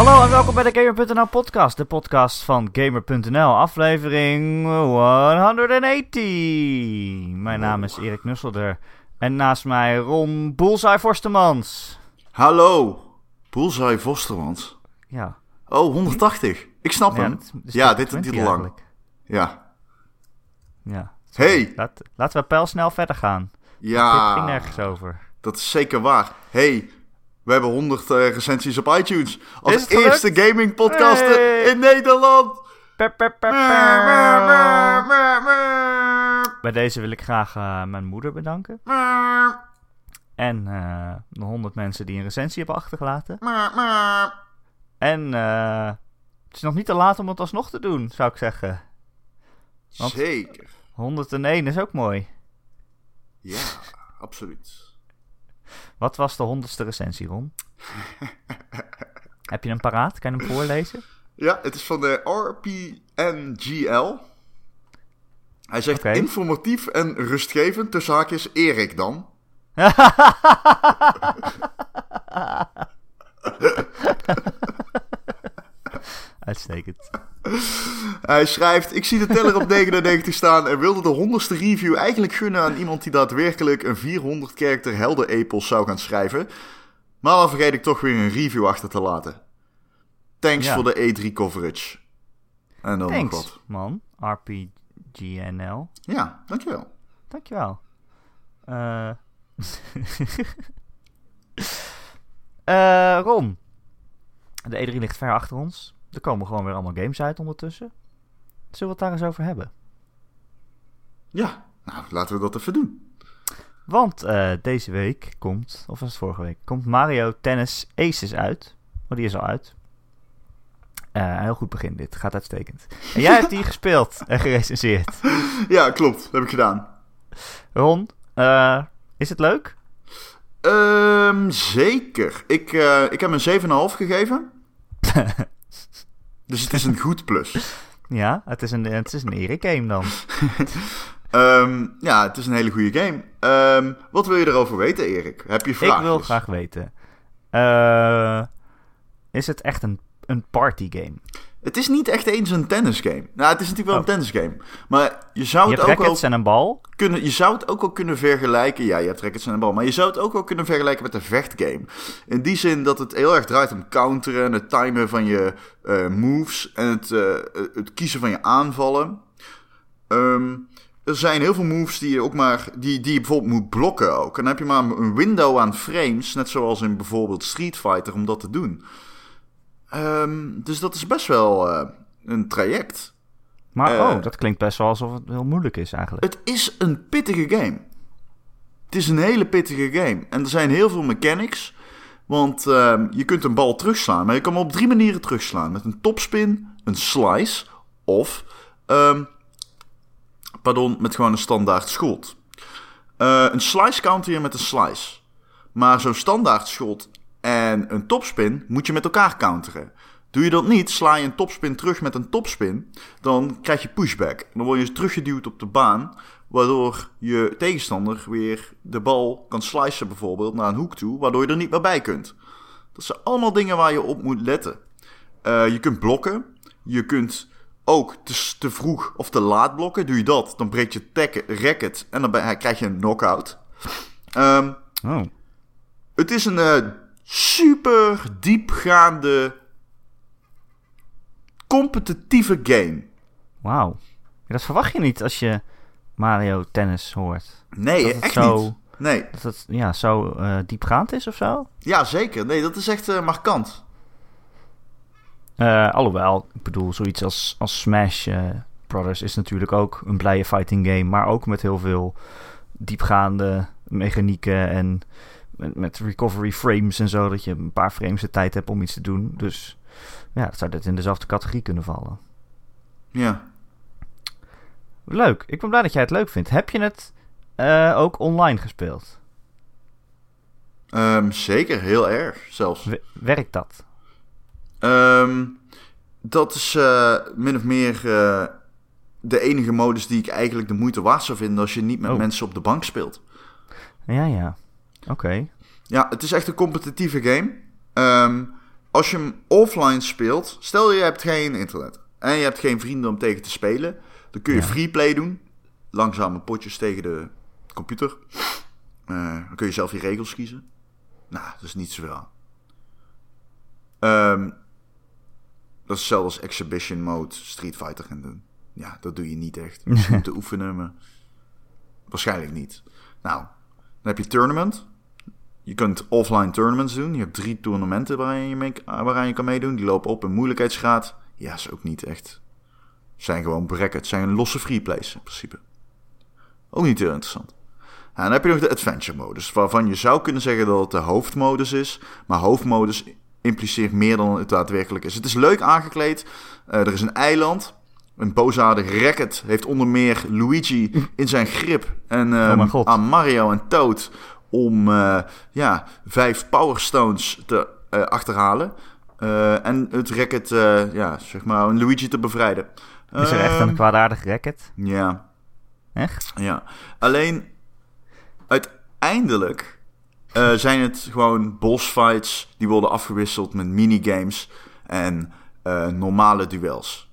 Hallo en welkom bij de Gamer.nl podcast, de podcast van Gamer.nl, aflevering 180. Mijn naam is Erik Nusselder en naast mij Ron Boelzij Forstemans. Hallo, Bullseye Vostermans. Ja, Oh, 180. Ik snap ja, hem. ja, dit is 20 niet te lang. eigenlijk. Ja. Ja. Hey. Laat, laten we pijlsnel verder gaan. Dit ging Ja, nergens over. dat is zeker waar. Hey, we hebben 100 eh, recensies op iTunes. Als eerste gaming podcast Hey. in Nederland. Bij deze wil ik graag eh, mijn moeder bedanken. En eh, de 100 mensen die een recensie hebben achtergelaten. En eh, het is nog niet te laat om het alsnog te doen, zou ik zeggen. Want- Zeker. 101 is ook mooi. Ja, absoluut. Wat was de honderdste recensie, Ron? Heb je hem paraat? Kan je hem voorlezen? Ja, het is van de RPNGL. Hij zegt informatief en rustgevend, tussen haakjes Erik dan. Uitstekend. Hij schrijft: Ik zie de teller op 99 staan en wilde de honderdste review eigenlijk gunnen aan iemand die daadwerkelijk een 400 karakter helder epos zou gaan schrijven. Maar dan vergeet ik toch weer een review achter te laten. Thanks Ja. voor de E3 coverage. En dan nog wat. man. RPGNL. Ja, dankjewel. Dankjewel. Eh Ron. De E3 ligt ver achter ons. Er komen gewoon weer allemaal games uit ondertussen. Zullen we het daar eens over hebben? Ja, nou laten we dat even doen. Want eh, deze week komt, of was het vorige week, komt Mario Tennis Aces uit. Oh, die is al uit. Een heel goed begin dit, gaat uitstekend. En jij hebt die gespeeld en gerecenseerd. Ja, klopt. Dat heb ik gedaan. Ron, eh, is het leuk? Ehm, zeker. Ik, ik heb een 7,5 gegeven. dus het is een goed plus. Ja, het is een, het is een Erik game dan. Ehm, ja, het is een hele goede game. Ehm, wat wil je erover weten, Erik? Heb je vragen? Ik wil graag weten. eh, is het echt een, een party game? Het is niet echt eens een tennisgame. Nou, het is natuurlijk wel Oh. een tennisgame. Maar je zou Je het hebt ook wel rackets en een bal. kunnen, je zou het ook wel kunnen vergelijken. Ja, je hebt rackets en een bal. Maar je zou het ook wel kunnen vergelijken met een vechtgame. In die zin dat het heel erg draait om counteren en het timen van je eh, moves en het, eh, het kiezen van je aanvallen. Ehm, er zijn heel veel moves die je ook maar die, die je bijvoorbeeld moet blokken ook. En dan heb je maar een window aan frames, net zoals in bijvoorbeeld Street Fighter, om dat te doen. Ehm, dus dat is best wel eh, een traject. Maar Eh. oh, dat klinkt best wel alsof het heel moeilijk is eigenlijk. Het is een pittige game. Het is een hele pittige game. En er zijn heel veel mechanics. Want ehm, je kunt een bal terugslaan. Maar je kan hem op drie manieren terugslaan. Met een topspin, een slice of... ehm, pardon, met gewoon een standaard schot. Eh, een slice counter je met een slice. Maar zo'n standaard schot en een topspin moet je met elkaar counteren. Doe je dat niet, sla je een topspin terug met een topspin, dan krijg je pushback. Dan word je teruggeduwd op de baan, waardoor je tegenstander weer de bal kan slicen bijvoorbeeld naar een hoek toe, waardoor je er niet meer bij kunt. Dat zijn allemaal dingen waar je op moet letten. Eh, je kunt blokken, je kunt ook te, te vroeg of te laat blokken. Doe je dat, dan breekt je tack- racket en dan ben- krijg je een knockout. Ehm Oh, het is een eh, super diepgaande, competitieve game. wauw. Dat verwacht je niet als je Mario Tennis hoort. Nee, echt zo- niet. Nee, Dat het ja, zo eh, diepgaand is of zo? ja zeker. Nee, dat is echt eh, markant. Eh, alhoewel, ik bedoel, zoiets als, als Smash Brothers is natuurlijk ook een blije fighting game. Maar ook met heel veel diepgaande mechanieken en met, met recovery frames en zo. Dat je een paar frames de tijd hebt om iets te doen. Dus ja, dat zou dit in dezelfde categorie kunnen vallen. Ja. Leuk. Ik ben blij dat jij het leuk vindt. Heb je het eh, ook online gespeeld? Ehm, zeker, heel erg zelfs. Werkt dat? Ehm, dat is eh, min of meer eh, de enige modus die ik eigenlijk de moeite waard zou vinden als je niet met Oh. mensen op de bank speelt. Ja, ja. Oké. Ja, het is echt een competitieve game. Ehm, als je hem offline speelt, stel je hebt geen internet en je hebt geen vrienden om tegen te spelen, dan kun je Ja. freeplay doen. Langzame potjes tegen de computer. Eh, dan kun je zelf je regels kiezen. Nou, dat is niet zoveel aan. Ehm, dat is als exhibition mode Street Fighter gaan doen. Ja, dat doe je niet echt. Misschien om te oefenen, maar waarschijnlijk niet. Nou, heb je tournament. Je kunt offline tournaments doen. Je hebt drie toernooien waaraan je, mee, waaraan je kan meedoen. Die lopen op in moeilijkheidsgraad. Ja, is ook niet echt. Zijn gewoon brackets. Zijn losse freeplays in principe. Ook niet heel interessant. Ja, dan heb je nog de adventure modus. Waarvan je zou kunnen zeggen dat het de hoofdmodus is. Maar hoofdmodus impliceert meer dan het daadwerkelijk is. Het is leuk aangekleed. Eh, er is een eiland. Een boosaardig racket heeft onder meer Luigi in zijn grip. En ehm, Oh god. aan Mario en Toad om eh, ja, vijf Power Stones te eh, achterhalen. Eh, en het racket, ja, zeg maar, een Luigi te bevrijden. Is er echt Ehm, een kwaadaardig racket? Ja, Echt? ja. Alleen, uiteindelijk zijn het gewoon bossfights die worden afgewisseld met minigames en normale duels.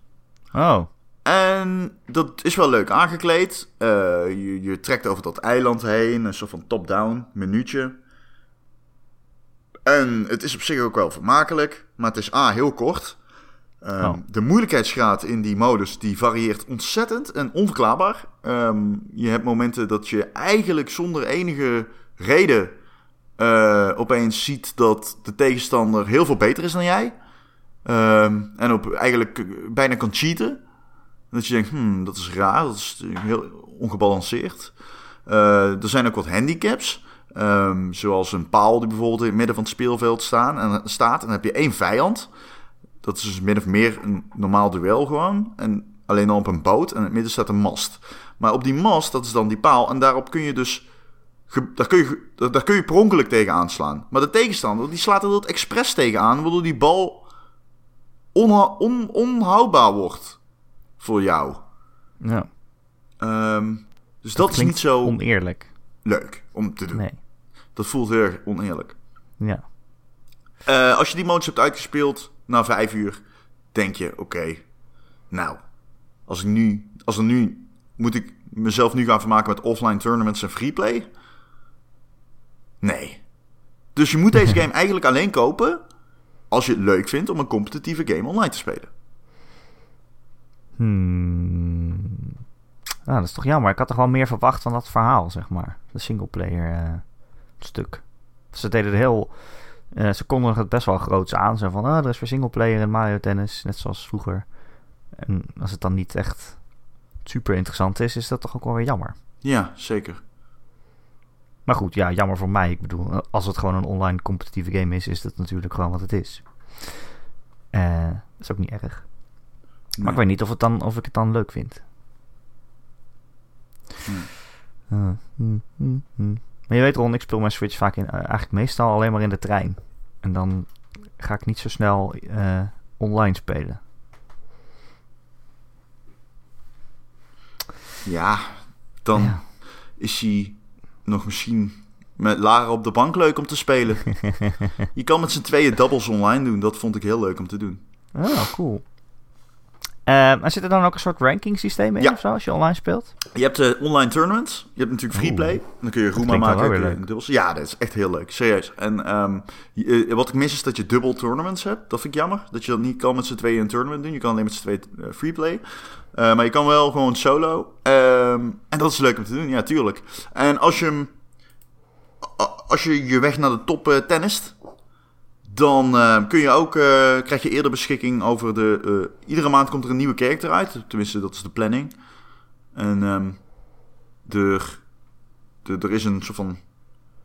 Oh, En dat is wel leuk aangekleed. Eh, je, je trekt over dat eiland heen, een soort van top-down menuutje. En het is op zich ook wel vermakelijk, maar het is A, heel kort. Ehm, Oh. De moeilijkheidsgraad in die modus die varieert ontzettend en onverklaarbaar. Ehm, je hebt momenten dat je eigenlijk zonder enige reden eh, opeens ziet dat de tegenstander heel veel beter is dan jij. Ehm, en op eigenlijk bijna kan cheaten. Dat je denkt, hmm, dat is raar, dat is heel ongebalanceerd. Eh, er zijn ook wat handicaps. ehm, zoals een paal die bijvoorbeeld in het midden van het speelveld staan, en, staat. En dan heb je één vijand. Dat is dus min of meer een normaal duel gewoon. En alleen dan op een boot. En in het midden staat een mast. Maar op die mast, dat is dan die paal. En daarop kun je dus... Daar kun, je, daar kun je per ongeluk tegen aanslaan. Maar de tegenstander, die slaat er dat expres tegen aan... waardoor die bal onha- on, onhoudbaar wordt voor jou. ja. Ehm, dus dat, is niet zo Oneerlijk. leuk om te doen. Nee. Dat voelt heel erg oneerlijk. Ja. Eh, als je die modus hebt uitgespeeld na vijf uur, denk je: oké, nou, als ik nu, als er nu, moet ik mezelf nu gaan vermaken met offline tournaments en freeplay? Nee. Dus je moet deze game eigenlijk alleen kopen als je het leuk vindt om een competitieve game online te spelen. Hmm. Ah, dat is toch jammer. Ik had toch wel meer verwacht van dat verhaal, zeg maar. De singleplayer eh stuk. Ze deden het heel... eh, ze konden het best wel groots aan. Zo van, ah, er is weer singleplayer in Mario Tennis. Net zoals vroeger. En als het dan niet echt super interessant is, is dat toch ook wel weer jammer. Ja, zeker. Maar goed, ja, jammer voor mij. Ik bedoel, als het gewoon een online competitieve game is, is dat natuurlijk gewoon wat het is. Eh, dat is ook niet erg. Maar Nee. ik weet niet of, het dan, of ik het dan leuk vind. Hmm. Uh, hmm, hmm. Maar je weet Ron, ik speel mijn Switch vaak in, eh, eigenlijk meestal alleen maar in de trein. En dan ga ik niet zo snel eh, online spelen. Ja, dan Ja. is hij nog misschien met Lara op de bank leuk om te spelen. je kan met z'n tweeën doubles online doen. Dat vond ik heel leuk om te doen. Oh, cool. Eh, maar zit er dan ook een soort ranking systeem in Ja. of zo als je online speelt? Je hebt de online tournaments. Je hebt natuurlijk freeplay. Dan kun je Roema maken. dubbels. Ja, dat is echt heel leuk. Serieus. En ehm, je- eh, wat ik mis is dat je dubbel tournaments hebt. Dat vind ik jammer. Dat je dat niet kan met z'n tweeën een tournament doen. Je kan alleen met z'n tweeën eh, freeplay. Eh, maar je kan wel gewoon solo. Ehm, en dat is leuk om te doen. Ja, tuurlijk. En als je Als je je weg naar de top eh, tennist... Dan eh, kun je ook, eh, krijg je eerder beschikking over de... eh, iedere maand komt er een nieuwe character uit. Tenminste, dat is de planning. En ehm, er, er, is een soort van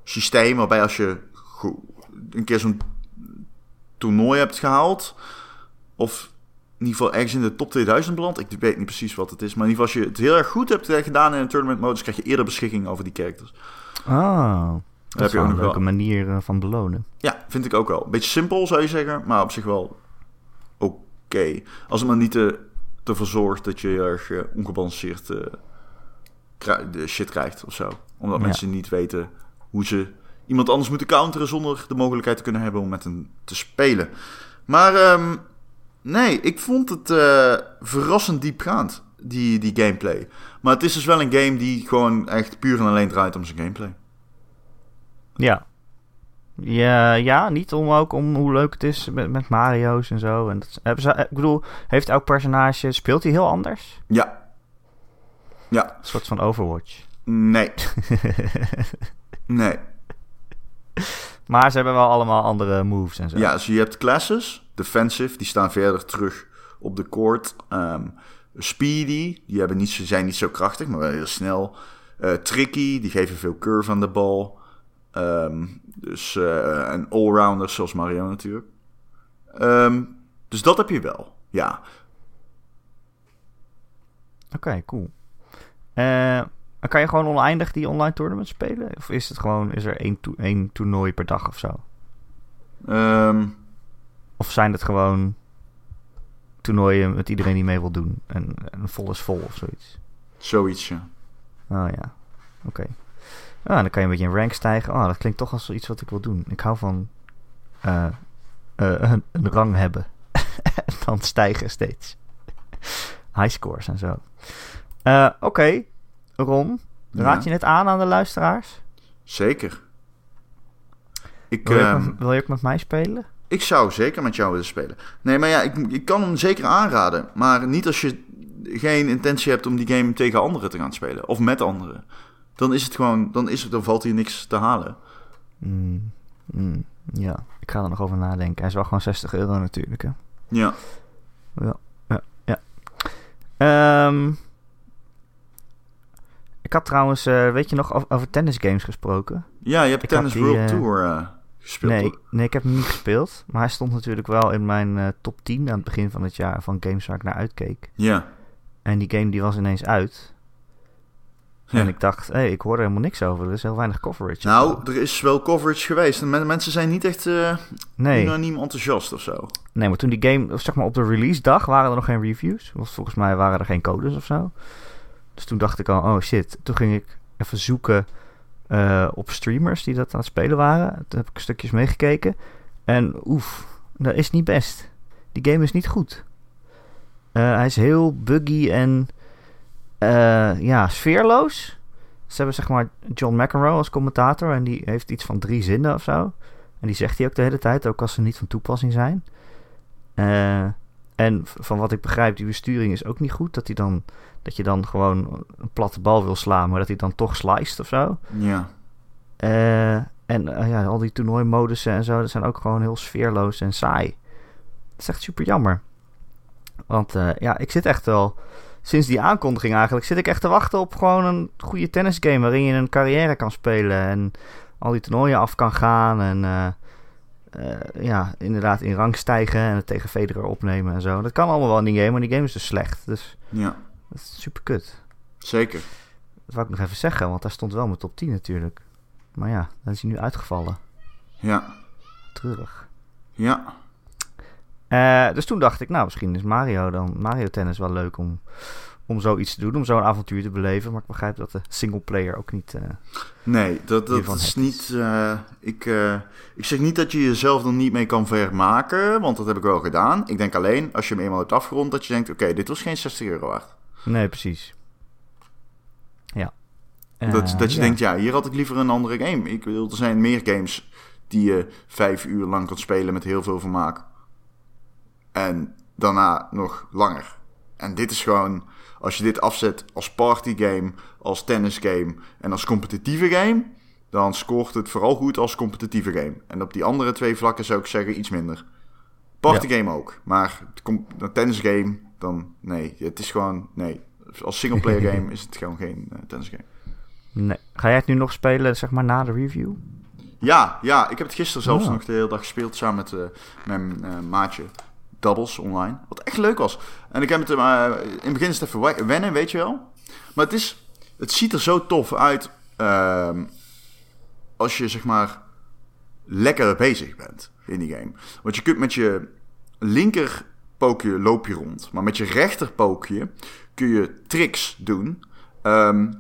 systeem waarbij als je een keer zo'n toernooi hebt gehaald... of in ieder geval ergens in de top 2000 belandt... ik weet niet precies wat het is... maar in ieder geval als je het heel erg goed hebt gedaan in een tournament modus... krijg je eerder beschikking over die characters. Oh, dat heb je ook een nog leuke wel. manier eh, van belonen. Ja, vind ik ook wel. Beetje simpel zou je zeggen, maar op zich wel oké. Als het maar niet te, ervoor zorgt dat je erg eh, ongebalanceerd eh, de shit krijgt of zo. Omdat Ja. mensen niet weten hoe ze iemand anders moeten counteren zonder de mogelijkheid te kunnen hebben om met hem te spelen. Maar ehm, nee, ik vond het eh, verrassend diepgaand, die, die gameplay. Maar het is dus wel een game die gewoon echt puur en alleen draait om zijn gameplay. Ja. Ja, ja, niet om ook om hoe leuk het is met, met Mario's en zo. En dat, hebben ze, ik bedoel, heeft elk personage, speelt hij heel anders? Ja. Ja. Een soort van Overwatch. Nee. nee. Maar ze hebben wel allemaal andere moves en zo. Ja, dus je hebt classes, defensive, die staan verder terug op de court. Ehm, speedy, die hebben niet, zijn niet zo krachtig, maar wel heel snel. Eh, tricky, die geven veel curve aan de bal. Ehm, dus eh een allrounder zoals Mario natuurlijk. Ehm, dus dat heb je wel, ja. Oké, cool. Eh, kan je gewoon oneindig die online tournament spelen? Of is het gewoon, is er één, to- één toernooi per dag of zo? Ehm, Of zijn het gewoon toernooien met iedereen die mee wil doen? En, en vol is vol of zoiets? zoiets, ja. Oh ja, oké. Ah, dan kan je een beetje in rank stijgen. Oh, dat klinkt toch als iets wat ik wil doen. Ik hou van eh, eh, een, een rang hebben. en dan stijgen steeds. High scores en zo. Eh, oké, Ron. Raad Ja. je het aan aan de luisteraars? Zeker. Ik, Wil je, ook ehm, met, wil je ook met mij spelen? Ik zou zeker met jou willen spelen. Nee, maar ja, ik, ik kan hem zeker aanraden. Maar niet als je geen intentie hebt om die game tegen anderen te gaan spelen. Of met anderen. Dan is het gewoon, dan, is het, dan valt hier niks te halen. Mm, mm, ja, ik ga er nog over nadenken. Hij is wel gewoon 60 euro natuurlijk, hè? Ja. Ja, ja, ja. Ehm, ik had trouwens, eh, weet je nog, over, tennisgames gesproken? Ja, je hebt Ik Tennis die, World eh, Tour eh, gespeeld. nee, nee, ik heb hem niet gespeeld. Maar hij stond natuurlijk wel in mijn top 10 aan het begin van het jaar van games waar ik naar uitkeek. Ja. En die game die was ineens uit. Ja. En ik dacht, hé, ik hoor er helemaal niks over. Er is heel weinig coverage. Nou, er is wel coverage geweest. En men- mensen zijn niet echt eh nee. unaniem enthousiast of zo. nee, maar toen die game, zeg maar op de release dag, waren er nog geen reviews. Want volgens mij waren er geen codes of zo. Dus toen dacht ik al, oh shit. Toen ging ik even zoeken eh, op streamers die dat aan het spelen waren. Toen heb ik stukjes meegekeken. En oef, dat is niet best. Die game is niet goed. Eh, hij is heel buggy en eh, ja, sfeerloos. Ze hebben zeg maar John McEnroe als commentator en die heeft iets van drie zinnen of zo. En die zegt hij ook de hele tijd, ook als ze niet van toepassing zijn. Eh, en van wat ik begrijp, die besturing is ook niet goed. Dat, hij dan, dat je dan gewoon een platte bal wil slaan, maar dat hij dan toch sliced of zo. Ja. Eh, en ja, al die toernooimodussen en zo, dat zijn ook gewoon heel sfeerloos en saai. Dat is echt super jammer. Want ja, ik zit echt wel, sinds die aankondiging eigenlijk, zit ik echt te wachten op gewoon een goede tennisgame waarin je een carrière kan spelen en al die toernooien af kan gaan en eh, eh, ja, inderdaad in rang stijgen en het tegen Federer opnemen en zo. Dat kan allemaal wel in die game, maar die game is dus slecht. Dus Ja. dat is super kut. Zeker. Dat wou ik nog even zeggen, want daar stond wel mijn top 10 natuurlijk. Maar ja, dan is hij nu uitgevallen. Ja. Treurig. Ja. Eh, dus toen dacht ik, nou, misschien is Mario dan Mario Tennis wel leuk om, om zoiets te doen, om zo'n avontuur te beleven. Maar ik begrijp dat de singleplayer ook niet. eh, Nee, dat, dat is hebt. niet. eh, ik, ik zeg niet dat je jezelf er niet mee kan vermaken, want dat heb ik wel gedaan. Ik denk alleen als je hem eenmaal hebt afgerond, dat je denkt: oké, dit was geen 60 euro waard. Nee, precies. Ja. dat, dat je ja. denkt: ja, hier had ik liever een andere game. Ik bedoel, er zijn meer games die je vijf uur lang kan spelen met heel veel vermaak. En daarna nog langer. En dit is gewoon, als je dit afzet als partygame, als tennisgame en als competitieve game, dan scoort het vooral goed als competitieve game. En op die andere twee vlakken zou ik zeggen iets minder. Partygame ook, maar tennisgame, dan nee. Het is gewoon, nee. Als singleplayer game is het gewoon geen eh, tennisgame. Nee. Ga jij het nu nog spelen, zeg maar, na de review? Ja, ja, ik heb het gisteren zelfs Ah. nog de hele dag gespeeld samen met eh, mijn eh, maatje. Doubles online. Wat echt leuk was. En ik heb het eh, in het begin even we- wennen, weet je wel. Maar het, is, het ziet er zo tof uit ehm, als je zeg maar lekker bezig bent in die game. Want je kunt met je linker pookje loop je rond. Maar met je rechter pookje kun je tricks doen. ehm,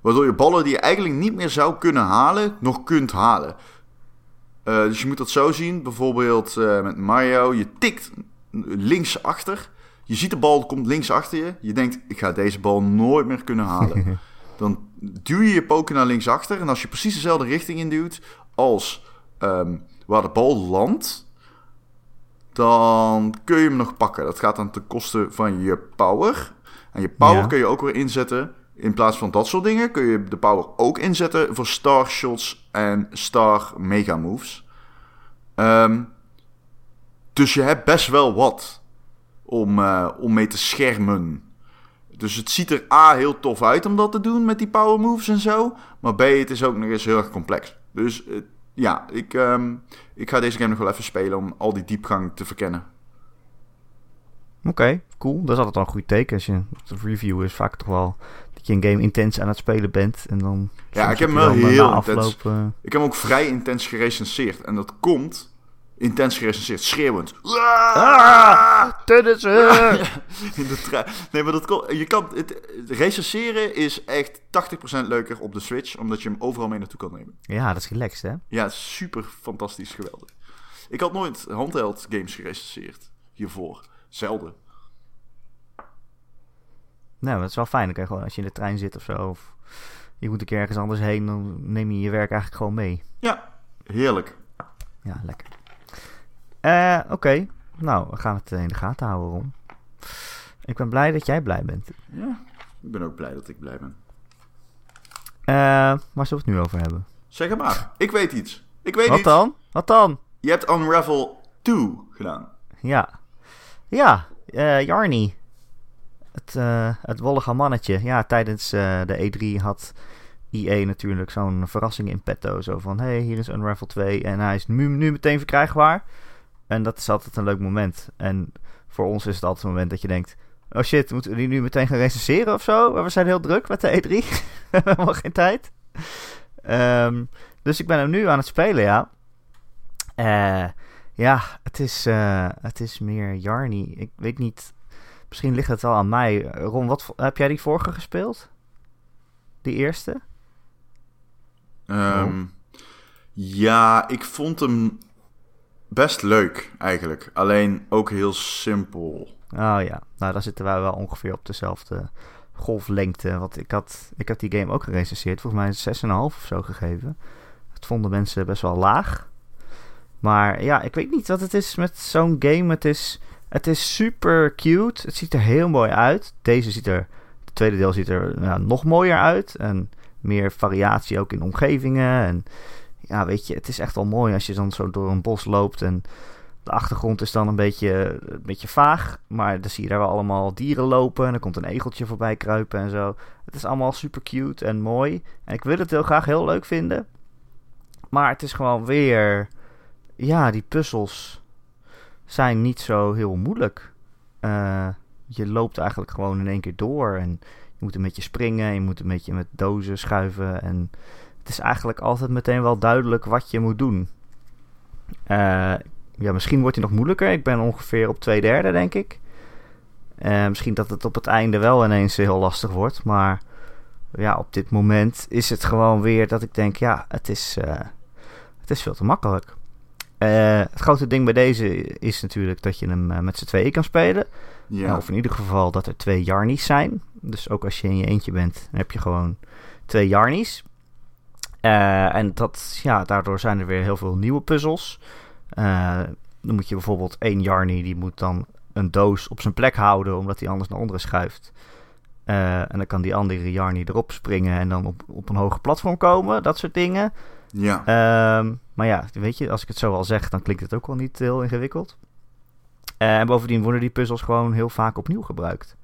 Waardoor je ballen die je eigenlijk niet meer zou kunnen halen, nog kunt halen. Eh, dus je moet dat zo zien. Bijvoorbeeld eh, met Mario. Je tikt links achter. Je ziet de bal komt links achter je. Je denkt, ik ga deze bal nooit meer kunnen halen. Dan duw je je poken naar links achter. En als je precies dezelfde richting induwt als ehm, waar de bal landt, dan kun je hem nog pakken. Dat gaat dan ten koste van je power. En je power Ja. kun je ook weer inzetten. In plaats van dat soort dingen kun je de power ook inzetten voor star shots en star mega moves. Ehm, dus je hebt best wel wat om, eh, om mee te schermen. Dus het ziet er A heel tof uit om dat te doen met die power moves en zo. Maar B, het is ook nog eens heel erg complex. Dus eh, ja, ik, ehm, ik ga deze game nog wel even spelen om al die diepgang te verkennen. Oké, cool. Dat is altijd al een goed teken. Als je een review is vaak toch wel dat je een game intens aan het spelen bent. En dan Ja, ik heb hem wel heel intens. afloop, eh, Ik heb hem ook vrij intens gerecenseerd. En dat komt intens gerecenseerd, schreeuwend. Ah, Tennissen! In de trein. Nee, maar dat. Je kan. Het, het recenseren is echt 80% leuker op de Switch, omdat je hem overal mee naartoe kan nemen. ja, dat is relaxed, hè? Ja, super fantastisch geweldig. Ik had nooit handheld games gerecenseerd hiervoor. Zelden. Nou, dat is wel fijn. Dan kan je gewoon, als je in de trein zit of zo, of je moet een keer ergens anders heen, dan neem je je werk eigenlijk gewoon mee. Ja, heerlijk. Ja, lekker. Eh, Oké, nou, we gaan het eh, in de gaten houden, Ron. Ik ben blij dat jij blij bent. Ja, ik ben ook blij dat ik blij ben. Eh, waar zullen we het nu over hebben? Zeg het maar. Ik weet iets. Ik weet Wat iets. dan? Wat dan? Je hebt Unravel 2 gedaan. Ja. Ja, eh Jarny. Het, eh het wollige mannetje. Ja, tijdens de E3 had EA natuurlijk zo'n verrassing in petto. Zo van, hé, hey, hier is Unravel 2 en hij is nu, nu meteen verkrijgbaar. En dat is altijd een leuk moment. En voor ons is het altijd een moment dat je denkt... Oh shit, moeten we die nu meteen gaan recenseren of zo? Maar we zijn heel druk met de E3. we hebben helemaal geen tijd. Ehm, dus ik ben hem nu aan het spelen, ja. Eh... Ja, het is, eh, het is meer Jarny. Ik weet niet. Misschien ligt het wel aan mij. Ron, wat, heb jij die vorige gespeeld? Die eerste? Ehm, Ja, ik vond hem best leuk eigenlijk. Alleen ook heel simpel. Oh ja, nou dan zitten wij wel ongeveer op dezelfde golflengte. Want ik had, ik heb die game ook gerecenseerd. Volgens mij een 6,5 of zo gegeven. Dat vonden mensen best wel laag. Maar ja, ik weet niet wat het is met zo'n game. Het is, het is super cute. Het ziet er heel mooi uit. Deze ziet er, het tweede deel ziet er nou, nog mooier uit. En meer variatie ook in omgevingen. En ja, weet je, het is echt wel mooi als je dan zo door een bos loopt. En de achtergrond is dan een beetje, een beetje vaag. Maar dan zie je daar wel allemaal dieren lopen. En er komt een egeltje voorbij kruipen en zo. Het is allemaal super cute en mooi. En ik wil het heel graag heel leuk vinden. Maar het is gewoon weer. Ja, die puzzels zijn niet zo heel moeilijk. Eh, je loopt eigenlijk gewoon in één keer door. En je moet een beetje springen. Je moet een beetje met dozen schuiven. En is eigenlijk altijd meteen wel duidelijk wat je moet doen. Eh, ja, misschien wordt hij nog moeilijker. Ik ben ongeveer op twee derde, denk ik. Eh, misschien dat het op het einde wel ineens heel lastig wordt. Maar ja, op dit moment is het gewoon weer dat ik denk, ja, het is, eh, het is veel te makkelijk. Het grote ding bij deze is natuurlijk dat je hem met z'n tweeën kan spelen. Ja. Ja, of in ieder geval dat er twee Jarnies zijn. Dus ook als je in je eentje bent, dan heb je gewoon twee Jarnies. Eh, en dat, ja, daardoor zijn er weer heel veel nieuwe puzzels. Eh, dan moet je bijvoorbeeld één Jarny, die moet dan een doos op zijn plek houden, omdat hij anders naar onderen schuift. Eh, en dan kan die andere Jarny erop springen en dan op, op een hoger platform komen, dat soort dingen. ja. Ehm, maar ja, weet je, als ik het zo al zeg, dan klinkt het ook wel niet heel ingewikkeld. En bovendien worden die puzzels gewoon heel vaak opnieuw gebruikt.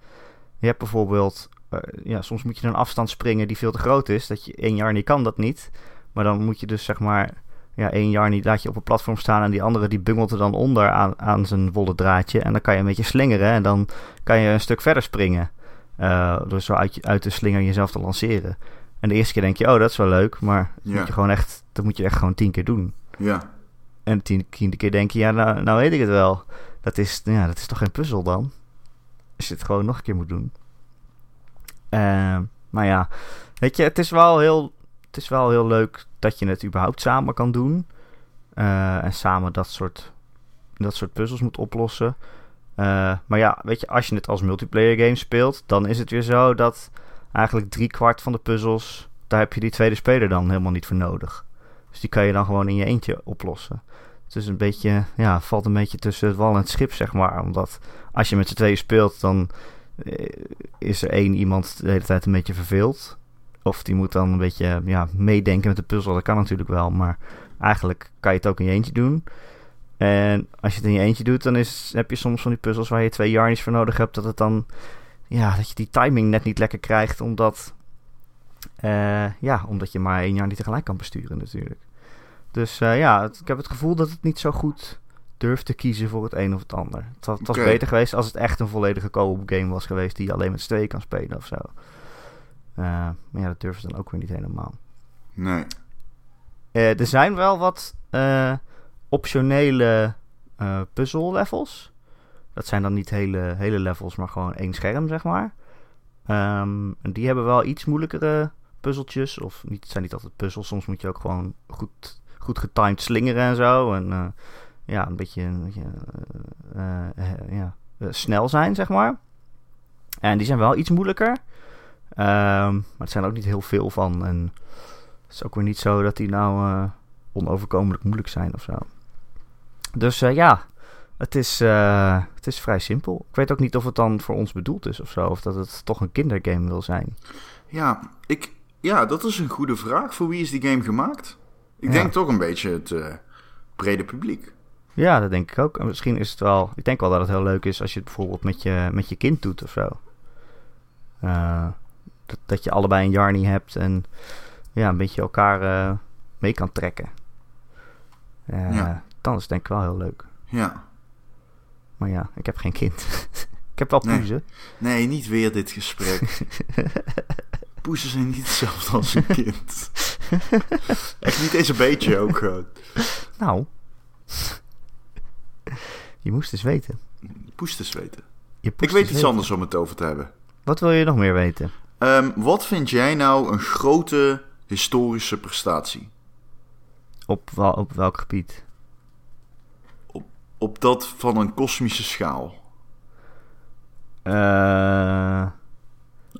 Je hebt bijvoorbeeld, eh, ja, soms moet je een afstand springen die veel te groot is. Dat je één jaar niet kan dat niet. Maar dan moet je dus zeg maar, ja, één jaar niet laat je op een platform staan en die andere die bungelt er dan onder aan, aan zijn wollen draadje. En dan kan je een beetje slingeren en dan kan je een stuk verder springen. Eh, door zo uit, je- uit de slinger jezelf te lanceren. En de eerste keer denk je, oh, dat is wel leuk. Maar Ja. moet je gewoon echt, dat moet je echt gewoon tien keer doen. ja. En de tiende, tiende keer denk je, ja, nou, nou weet ik het wel. Dat is, ja, dat is toch geen puzzel dan? Als je het gewoon nog een keer moet doen. Ehm, Maar ja, weet je, het is wel heel, het is wel heel leuk dat je het überhaupt samen kan doen. Eh, en samen dat soort, dat soort puzzels moet oplossen. Eh, maar ja, weet je, als je het als multiplayer game speelt, dan is het weer zo dat eigenlijk drie kwart van de puzzels, daar heb je die tweede speler dan helemaal niet voor nodig. Dus die kan je dan gewoon in je eentje oplossen. Het is een beetje, ja, valt een beetje tussen het wal en het schip, zeg maar. Omdat als je met z'n tweeën speelt, dan is er één iemand de hele tijd een beetje verveeld. Of die moet dan een beetje ja, meedenken met de puzzel. Dat kan natuurlijk wel, maar eigenlijk kan je het ook in je eentje doen. En als je het in je eentje doet, dan is, heb je soms van die puzzels waar je twee jarnies voor nodig hebt. Dat het dan, ja, dat je die timing net niet lekker krijgt. Omdat, eh, ja, omdat je maar één jaar niet tegelijk kan besturen natuurlijk. Dus eh, ja, ik heb het gevoel dat het niet zo goed durft te kiezen voor het een of het ander. Het was beter geweest als het echt een volledige co-op game was geweest die je alleen met z'n tweeën kan spelen of zo. Eh, maar ja, dat durven ze dan ook weer niet helemaal. Nee. Eh, er zijn wel wat eh, optionele puzzle levels. Dat zijn dan niet hele, hele levels, maar gewoon één scherm, zeg maar. Ehm, en die hebben wel iets moeilijkere puzzeltjes. Of niet, het zijn niet altijd puzzels. Soms moet je ook gewoon goed, goed getimed slingeren en zo. En ja, een beetje, een beetje eh, eh, ja, eh, snel zijn, zeg maar. En die zijn wel iets moeilijker. Ehm, maar het zijn er ook niet heel veel van. En het is ook weer niet zo dat die nou onoverkomelijk moeilijk zijn of zo. Dus ja, het is, het is vrij simpel. Ik weet ook niet of het dan voor ons bedoeld is of zo. Of dat het toch een kindergame wil zijn. Ja, ik, ja, dat is een goede vraag. Voor wie is die game gemaakt? Ik Ja. denk toch een beetje het brede publiek. Ja, dat denk ik ook. En misschien is het wel... Ik denk wel dat het heel leuk is als je het bijvoorbeeld met je, met je kind doet of zo. Eh, dat, dat je allebei een Jarny hebt en ja, een beetje elkaar eh, mee kan trekken. Eh, Ja. Dan is het denk ik wel heel leuk. Ja. Maar ja, ik heb geen kind. ik heb wel Nee. poezen. Nee, niet weer dit gesprek. Poezen zijn niet hetzelfde als een kind. Echt niet eens een beetje ook gewoon. Nou. je moest eens weten. Poestes weten. Je Ik moest weet eens iets weten. anders om het over te hebben. Wat wil je nog meer weten? Ehm, wat vind jij nou een grote historische prestatie? Op, wel, op welk gebied? Op dat van een kosmische schaal. Eh,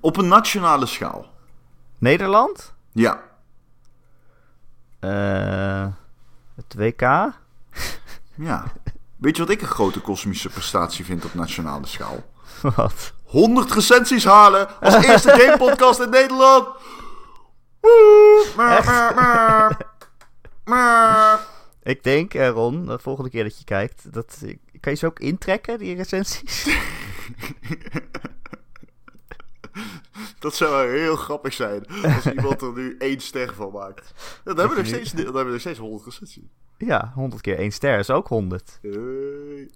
Op een nationale schaal. Nederland? Ja. Eh, het WK? Ja. Weet je wat ik een grote kosmische prestatie vind op nationale schaal? Wat? 100 recensies halen als eerste gamepodcast in Nederland. Woe! Maar, maar, maar. Maar. Ik denk, eh, Ron, de volgende keer dat je kijkt, dat, kan je ze ook intrekken, die recensies? Dat zou wel heel grappig zijn als iemand er nu één ster van maakt. Dan hebben we nog steeds, dan hebben we nog steeds 100 recensies. ja, 100 keer 1 ster is ook 100. Hey.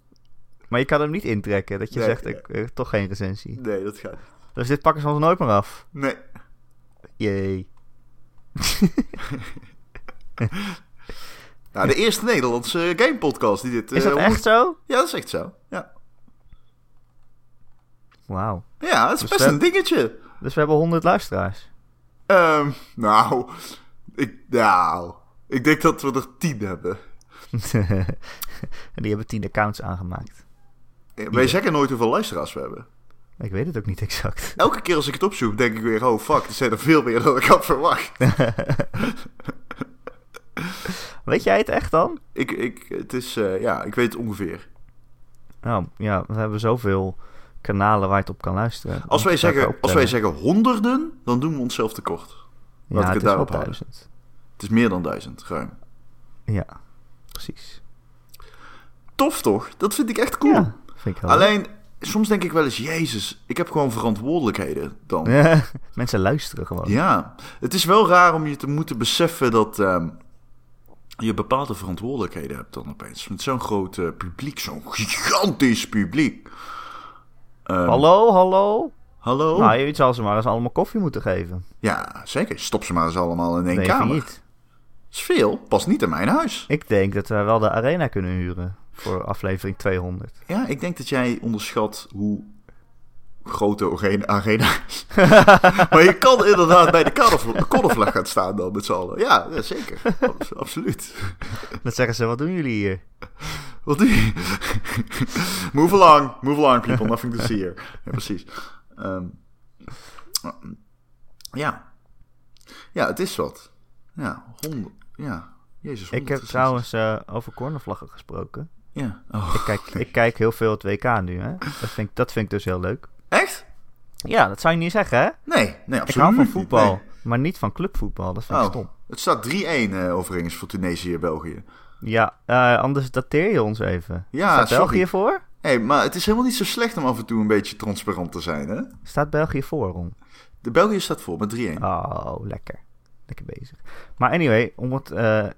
Maar je kan hem niet intrekken, dat je Nee, zegt, nee. ik, eh, toch geen recensie. Nee, dat gaat niet. Dus dit pakken ze ons nooit meer af. Nee. Jee. Nou, de eerste Nederlandse gamepodcast die dit... Is eh, dat honderd- echt zo? Ja, dat is echt zo. Ja, Wauw. ja het is Dus best een dingetje. Dus we hebben 100 luisteraars. Ehm, nou, ik, nou, ik denk dat we er tien hebben. en die hebben 10 accounts aangemaakt. Wij zeggen nooit hoeveel luisteraars we hebben. Ik weet het ook niet exact. Elke keer als ik het opzoek, denk ik weer, oh fuck, er zijn er veel meer dan ik had verwacht. Weet jij het echt dan? ik, ik, het is, eh, ja, ik weet het ongeveer. Nou ja, we hebben zoveel kanalen waar je het op kan luisteren. Als wij, ik zeggen, als wij zeggen honderden, dan doen we onszelf tekort. laat ik ja, het het is wel duizend. Het is meer dan duizend, ruim. Ja, precies. Tof toch? Dat vind ik echt cool. Ja, vind ik. Alleen, soms denk ik wel eens, jezus, ik heb gewoon verantwoordelijkheden dan. Ja, mensen luisteren gewoon. Ja, het is wel raar om je te moeten beseffen dat ehm, je bepaalde verantwoordelijkheden hebt dan opeens. Met zo'n groot publiek, zo'n gigantisch publiek. Ehm, Hallo, hallo? Hallo? Nou, je zal ze maar eens allemaal koffie moeten geven. Ja, zeker. Stop ze maar eens allemaal in één Nee, kamer. niet. Dat is veel. Past niet in mijn huis. Ik denk dat we wel de arena kunnen huren voor aflevering 200. Ja, ik denk dat jij onderschat hoe grote arena- maar je kan inderdaad bij de carnaval gaan staan dan met z'n allen. Ja, ja, zeker. Abs- Absoluut. Dan zeggen ze, wat doen jullie hier? Wat doe je? move along, move along people, nothing to see here. Ja, precies. Ehm, ja. Ja, het is wat. Ja, honderd. Ja, jezus. Ik heb trouwens eh, over cornervlaggen gesproken. Ja. Oh, Ik kijk, ik kijk heel veel het WK nu, hè. Dat vind, ik, dat vind ik dus heel leuk. Echt? Ja, dat zou je niet zeggen, hè? Nee, nee, absoluut Ik hou van niet. voetbal, Nee. maar niet van clubvoetbal. Dat vind ik Oh, stom. het staat 3-1 eh, overigens voor Tunesië België. Ja, eh, anders dateer je ons even. Ja, Staat sorry. België voor? Hé, maar het is helemaal niet zo slecht om af en toe een beetje transparant te zijn, hè? Staat België voor, Ron? De België staat voor met 3-1. Oh, lekker. Lekker bezig. Maar anyway, om het eh, eh,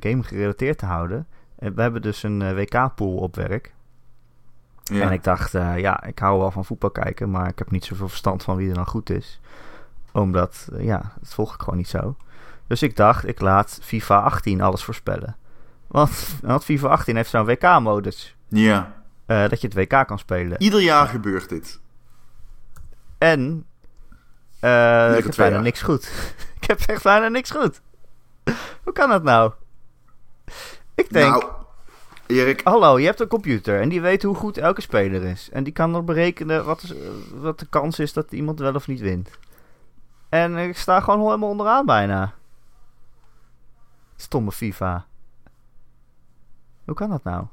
game gerelateerd te houden. we hebben dus een WK-pool op werk. ja. En ik dacht, ja, ik hou wel van voetbal kijken, maar ik heb niet zoveel verstand van wie er dan goed is. Omdat, ja, dat volg ik gewoon niet zo. Dus ik dacht, ik laat FIFA 18 alles voorspellen. Want, want FIFA 18 heeft zo'n WK-modus. ja. eh, dat je het WK kan spelen. Ieder jaar gebeurt dit. En eh, ik heb bijna jaar. niks goed. ik heb echt bijna niks goed. Hoe kan dat nou? Ik denk, Nou, Erik, hallo, je hebt een computer en die weet hoe goed elke speler is. En die kan dan berekenen wat, is, eh, wat de kans is dat iemand wel of niet wint. En ik sta gewoon helemaal onderaan bijna. Stomme FIFA. Hoe kan dat nou?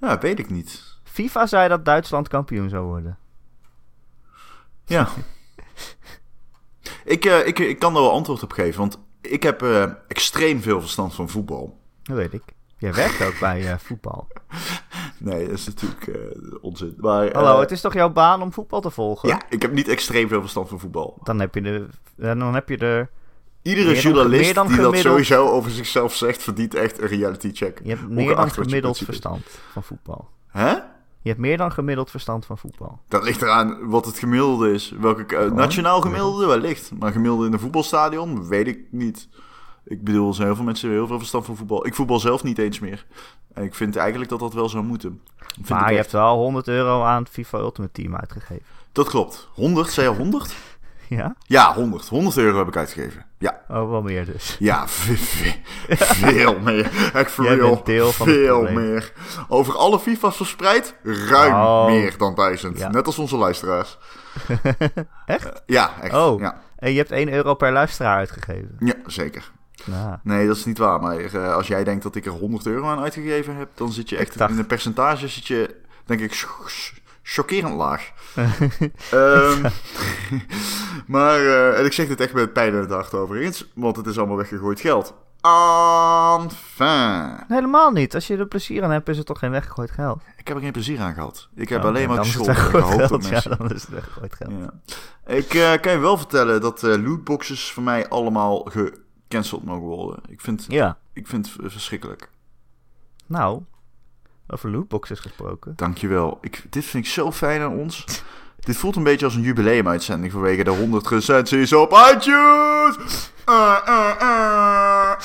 ja, weet ik niet. FIFA zei dat Duitsland kampioen zou worden. Ja. ik, eh, ik, ik kan er wel antwoord op geven, want ik heb eh, extreem veel verstand van voetbal. Dat weet ik. Jij werkt ook bij eh, voetbal. Nee, dat is natuurlijk onzin. Maar, Hallo, het is toch jouw baan om voetbal te volgen? Ja, ik heb niet extreem veel verstand van voetbal. Dan heb je de, dan heb je er, Iedere dan- journalist die dat sowieso over zichzelf zegt, verdient echt een reality check. je hebt meer dan gemiddeld verstand van voetbal. Hè? Je hebt meer dan gemiddeld verstand van voetbal. Dat ligt eraan wat het gemiddelde is. Welke, eh, nationaal gemiddelde wellicht. Maar gemiddelde in een voetbalstadion weet ik niet. Ik bedoel, er zijn heel veel mensen die heel veel verstand van voetbal. Ik voetbal zelf niet eens meer. En ik vind eigenlijk dat dat wel zou moeten. Vind maar je echt. hebt wel 100 euro aan het FIFA Ultimate Team uitgegeven. Dat klopt. 100, zei je 100? Ja? Ja, 100. 100 euro heb ik uitgegeven. Ja, Oh, wel meer dus. ja ve- ve- veel meer. Echt bent deel van het veel meer. Over alle FIFA's verspreid, ruim Oh. meer dan duizend. Ja. Net als onze luisteraars. Echt? Ja, echt. Oh. Ja. En je hebt 1 euro per luisteraar uitgegeven. ja, zeker. Nou, Nee, dat is niet waar. Maar eh, als jij denkt dat ik er 100 euro aan uitgegeven heb, dan zit je echt in een percentage, zit je, denk ik, chockerend laag. Ehm, maar, eh, en ik zeg dit echt met pijn in het hart overigens, want het is allemaal weggegooid geld. Enfin. helemaal niet. Als je er plezier aan hebt, is het toch geen weggegooid geld. Ik heb er geen plezier aan gehad. Ik heb Oh, alleen maar gescholden gehoopt. Ja, mensen... dan is het weggegooid geld. Ja. Ik eh, kan je wel vertellen dat eh, lootboxes voor mij allemaal gecanceld mogen worden. Ik vind, Ja. ik vind het verschrikkelijk. Nou, over lootboxes gesproken. Dankjewel. Ik, dit vind ik zo fijn aan ons. dit voelt een beetje als een jubileumuitzending vanwege de 100 recensies op iTunes. Ah, ah, ah.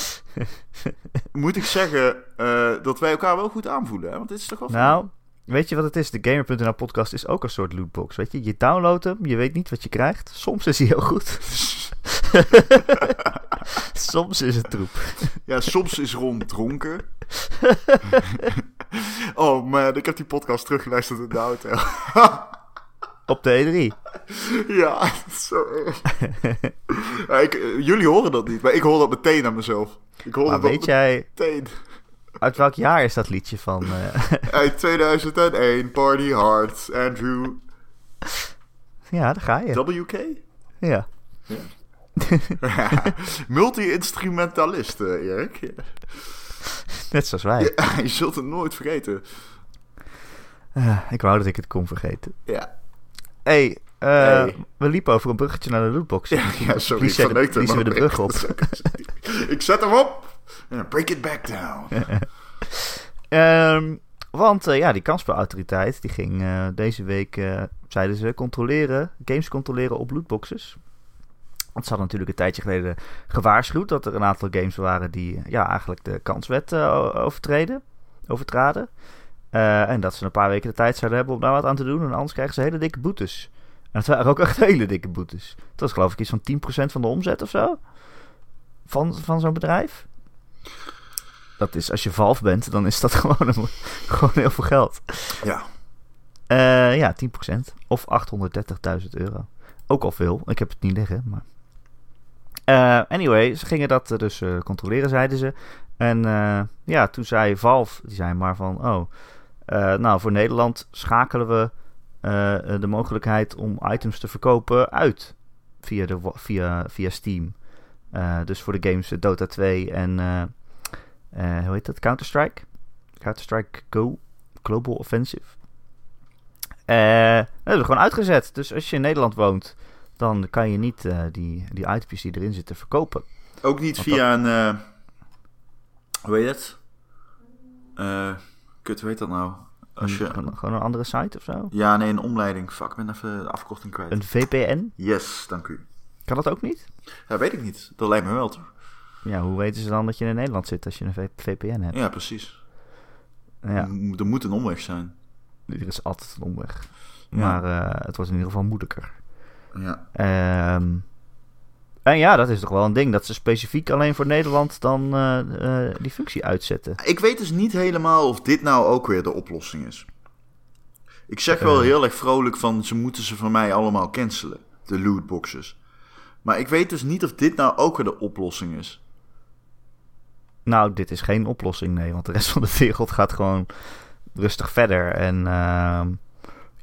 Moet ik zeggen eh, dat wij elkaar wel goed aanvoelen, hè? Want dit is toch wel? Nou, weet je wat het is? De Gamer.nl podcast is ook een soort lootbox, weet je? Je downloadt hem, je weet niet wat je krijgt. Soms is hij heel goed. Soms is het troep. Ja, soms is Ron dronken. oh man, ik heb die podcast teruggeluisterd in de auto. Op de E E3. ja, zo. Ja, ik, eh, jullie horen dat niet, maar ik hoor dat meteen aan mezelf. Ik hoor Maar dat weet jij, meteen. Uit welk jaar is dat liedje van... eh, Uit 2001, Party Hard, Andrew ja, daar ga je. WK. Ja. Multi-instrumentalist, eh, Erik. Ja. Net zoals wij. je zult het nooit vergeten. Ah, ik wou dat ik het kon vergeten. Ja, hey, eh, Hey. we liepen over een bruggetje naar de lootbox. ja, ja sorry. Ik verneukte hem we de brug op. ik zet hem op. Break it back down. Ehm, want eh, ja, die kansspelautoriteit die ging eh, deze week, eh, zeiden ze, controleren, games controleren op lootboxes. Want ze hadden natuurlijk een tijdje geleden gewaarschuwd dat er een aantal games waren die ja, eigenlijk de kanswet overtreden, overtraden. En dat ze een paar weken de tijd zouden hebben om daar wat aan te doen. En anders krijgen ze hele dikke boetes. En het waren ook echt hele dikke boetes. Het was geloof ik iets van 10% van de omzet of zo. Van, van zo'n bedrijf. Dat is, als je Valve bent, dan is dat gewoon, een- gewoon heel veel geld. Ja. Eh, ja, 10%. Of 830.000 euro. Ook al veel. Ik heb het niet liggen, maar... Eh, anyway, ze gingen dat eh, dus controleren, zeiden ze. En ja, toen zei Valve, die zei maar van... Oh, nou, voor Nederland schakelen we de mogelijkheid om items te verkopen uit. Via, de, via, via Steam. Eh, dus voor de games eh, Dota 2 en... eh, hoe heet dat? Counter-Strike? Counter-Strike Go. Global Offensive. Dat hebben we gewoon uitgezet. Dus als je in Nederland woont, dan kan je niet die, die items die erin zitten verkopen. Ook niet Want via een... hoe heet het? Kut, hoe heet dat nou? Als je... Gewoon, gewoon een andere site of zo? Ja, nee, een omleiding. Fuck, ik ben even de afkorting kwijt. Een VPN? Yes, dank u. Kan dat ook niet? Ja, weet ik niet. Dat lijkt me wel, toch? Ja, hoe weten ze dan dat je in Nederland zit als je een VPN hebt? Ja, precies. Ja, M- Er moet een omweg zijn. er is altijd een omweg. Ja. Maar eh, het wordt in ieder geval moeilijker. Ja. Ehm, en ja, dat is toch wel een ding. Dat ze specifiek alleen voor Nederland dan eh, eh, die functie uitzetten. Ik weet dus niet helemaal of dit nou ook weer de oplossing is. Ik zeg wel heel erg vrolijk van ze moeten ze van mij allemaal cancelen. De lootboxes. Maar ik weet dus niet of dit nou ook weer de oplossing is. Nou, dit is geen oplossing, nee. Want de rest van de wereld gaat gewoon rustig verder. En ehm,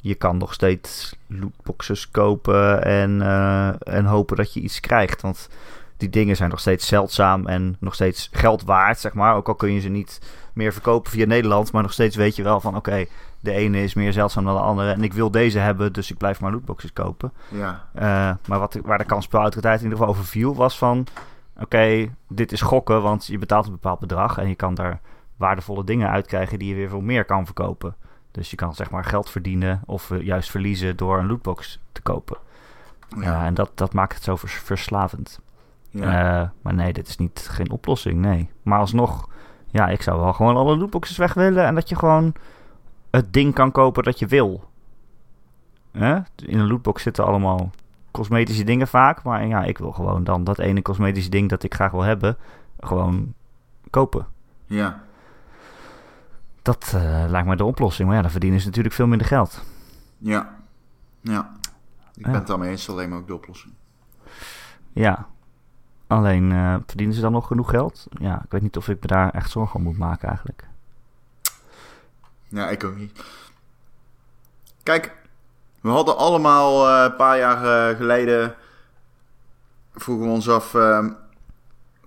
je kan nog steeds lootboxes kopen en, eh, en hopen dat je iets krijgt. Want die dingen zijn nog steeds zeldzaam en nog steeds geld waard, zeg maar. Ook al kun je ze niet meer verkopen via Nederland. Maar nog steeds weet je wel van, oké, de ene is meer zeldzaam dan de andere. En ik wil deze hebben, dus ik blijf maar lootboxes kopen. Ja. Eh, maar wat, waar de kansspelautoriteit in ieder geval over viel, was van... Oké, dit is gokken, want je betaalt een bepaald bedrag... en je kan daar waardevolle dingen uitkrijgen die je weer veel meer kan verkopen. Dus je kan zeg maar geld verdienen of eh, juist verliezen door een lootbox te kopen. Ja. Ja. en dat, dat maakt het zo vers- verslavend. Ja. Eh, maar nee, dit is niet, geen oplossing, nee. Maar alsnog, ja, ik zou wel gewoon alle lootboxes weg willen... en dat je gewoon het ding kan kopen dat je wil. In een lootbox zitten allemaal cosmetische dingen vaak. Maar ja, ik wil gewoon dan dat ene cosmetische ding dat ik graag wil hebben... gewoon kopen. ja. Dat eh, lijkt me de oplossing. Maar ja, dan verdienen ze natuurlijk veel minder geld. Ja. Ja. Ik Ja. ben het daarmee eens, alleen maar ook de oplossing. Ja. Alleen, eh, verdienen ze dan nog genoeg geld? Ja, ik weet niet of ik me daar echt zorgen om moet maken eigenlijk. Ja, ik ook niet. Kijk, we hadden allemaal eh, een paar jaar eh, geleden. vroegen we ons af eh,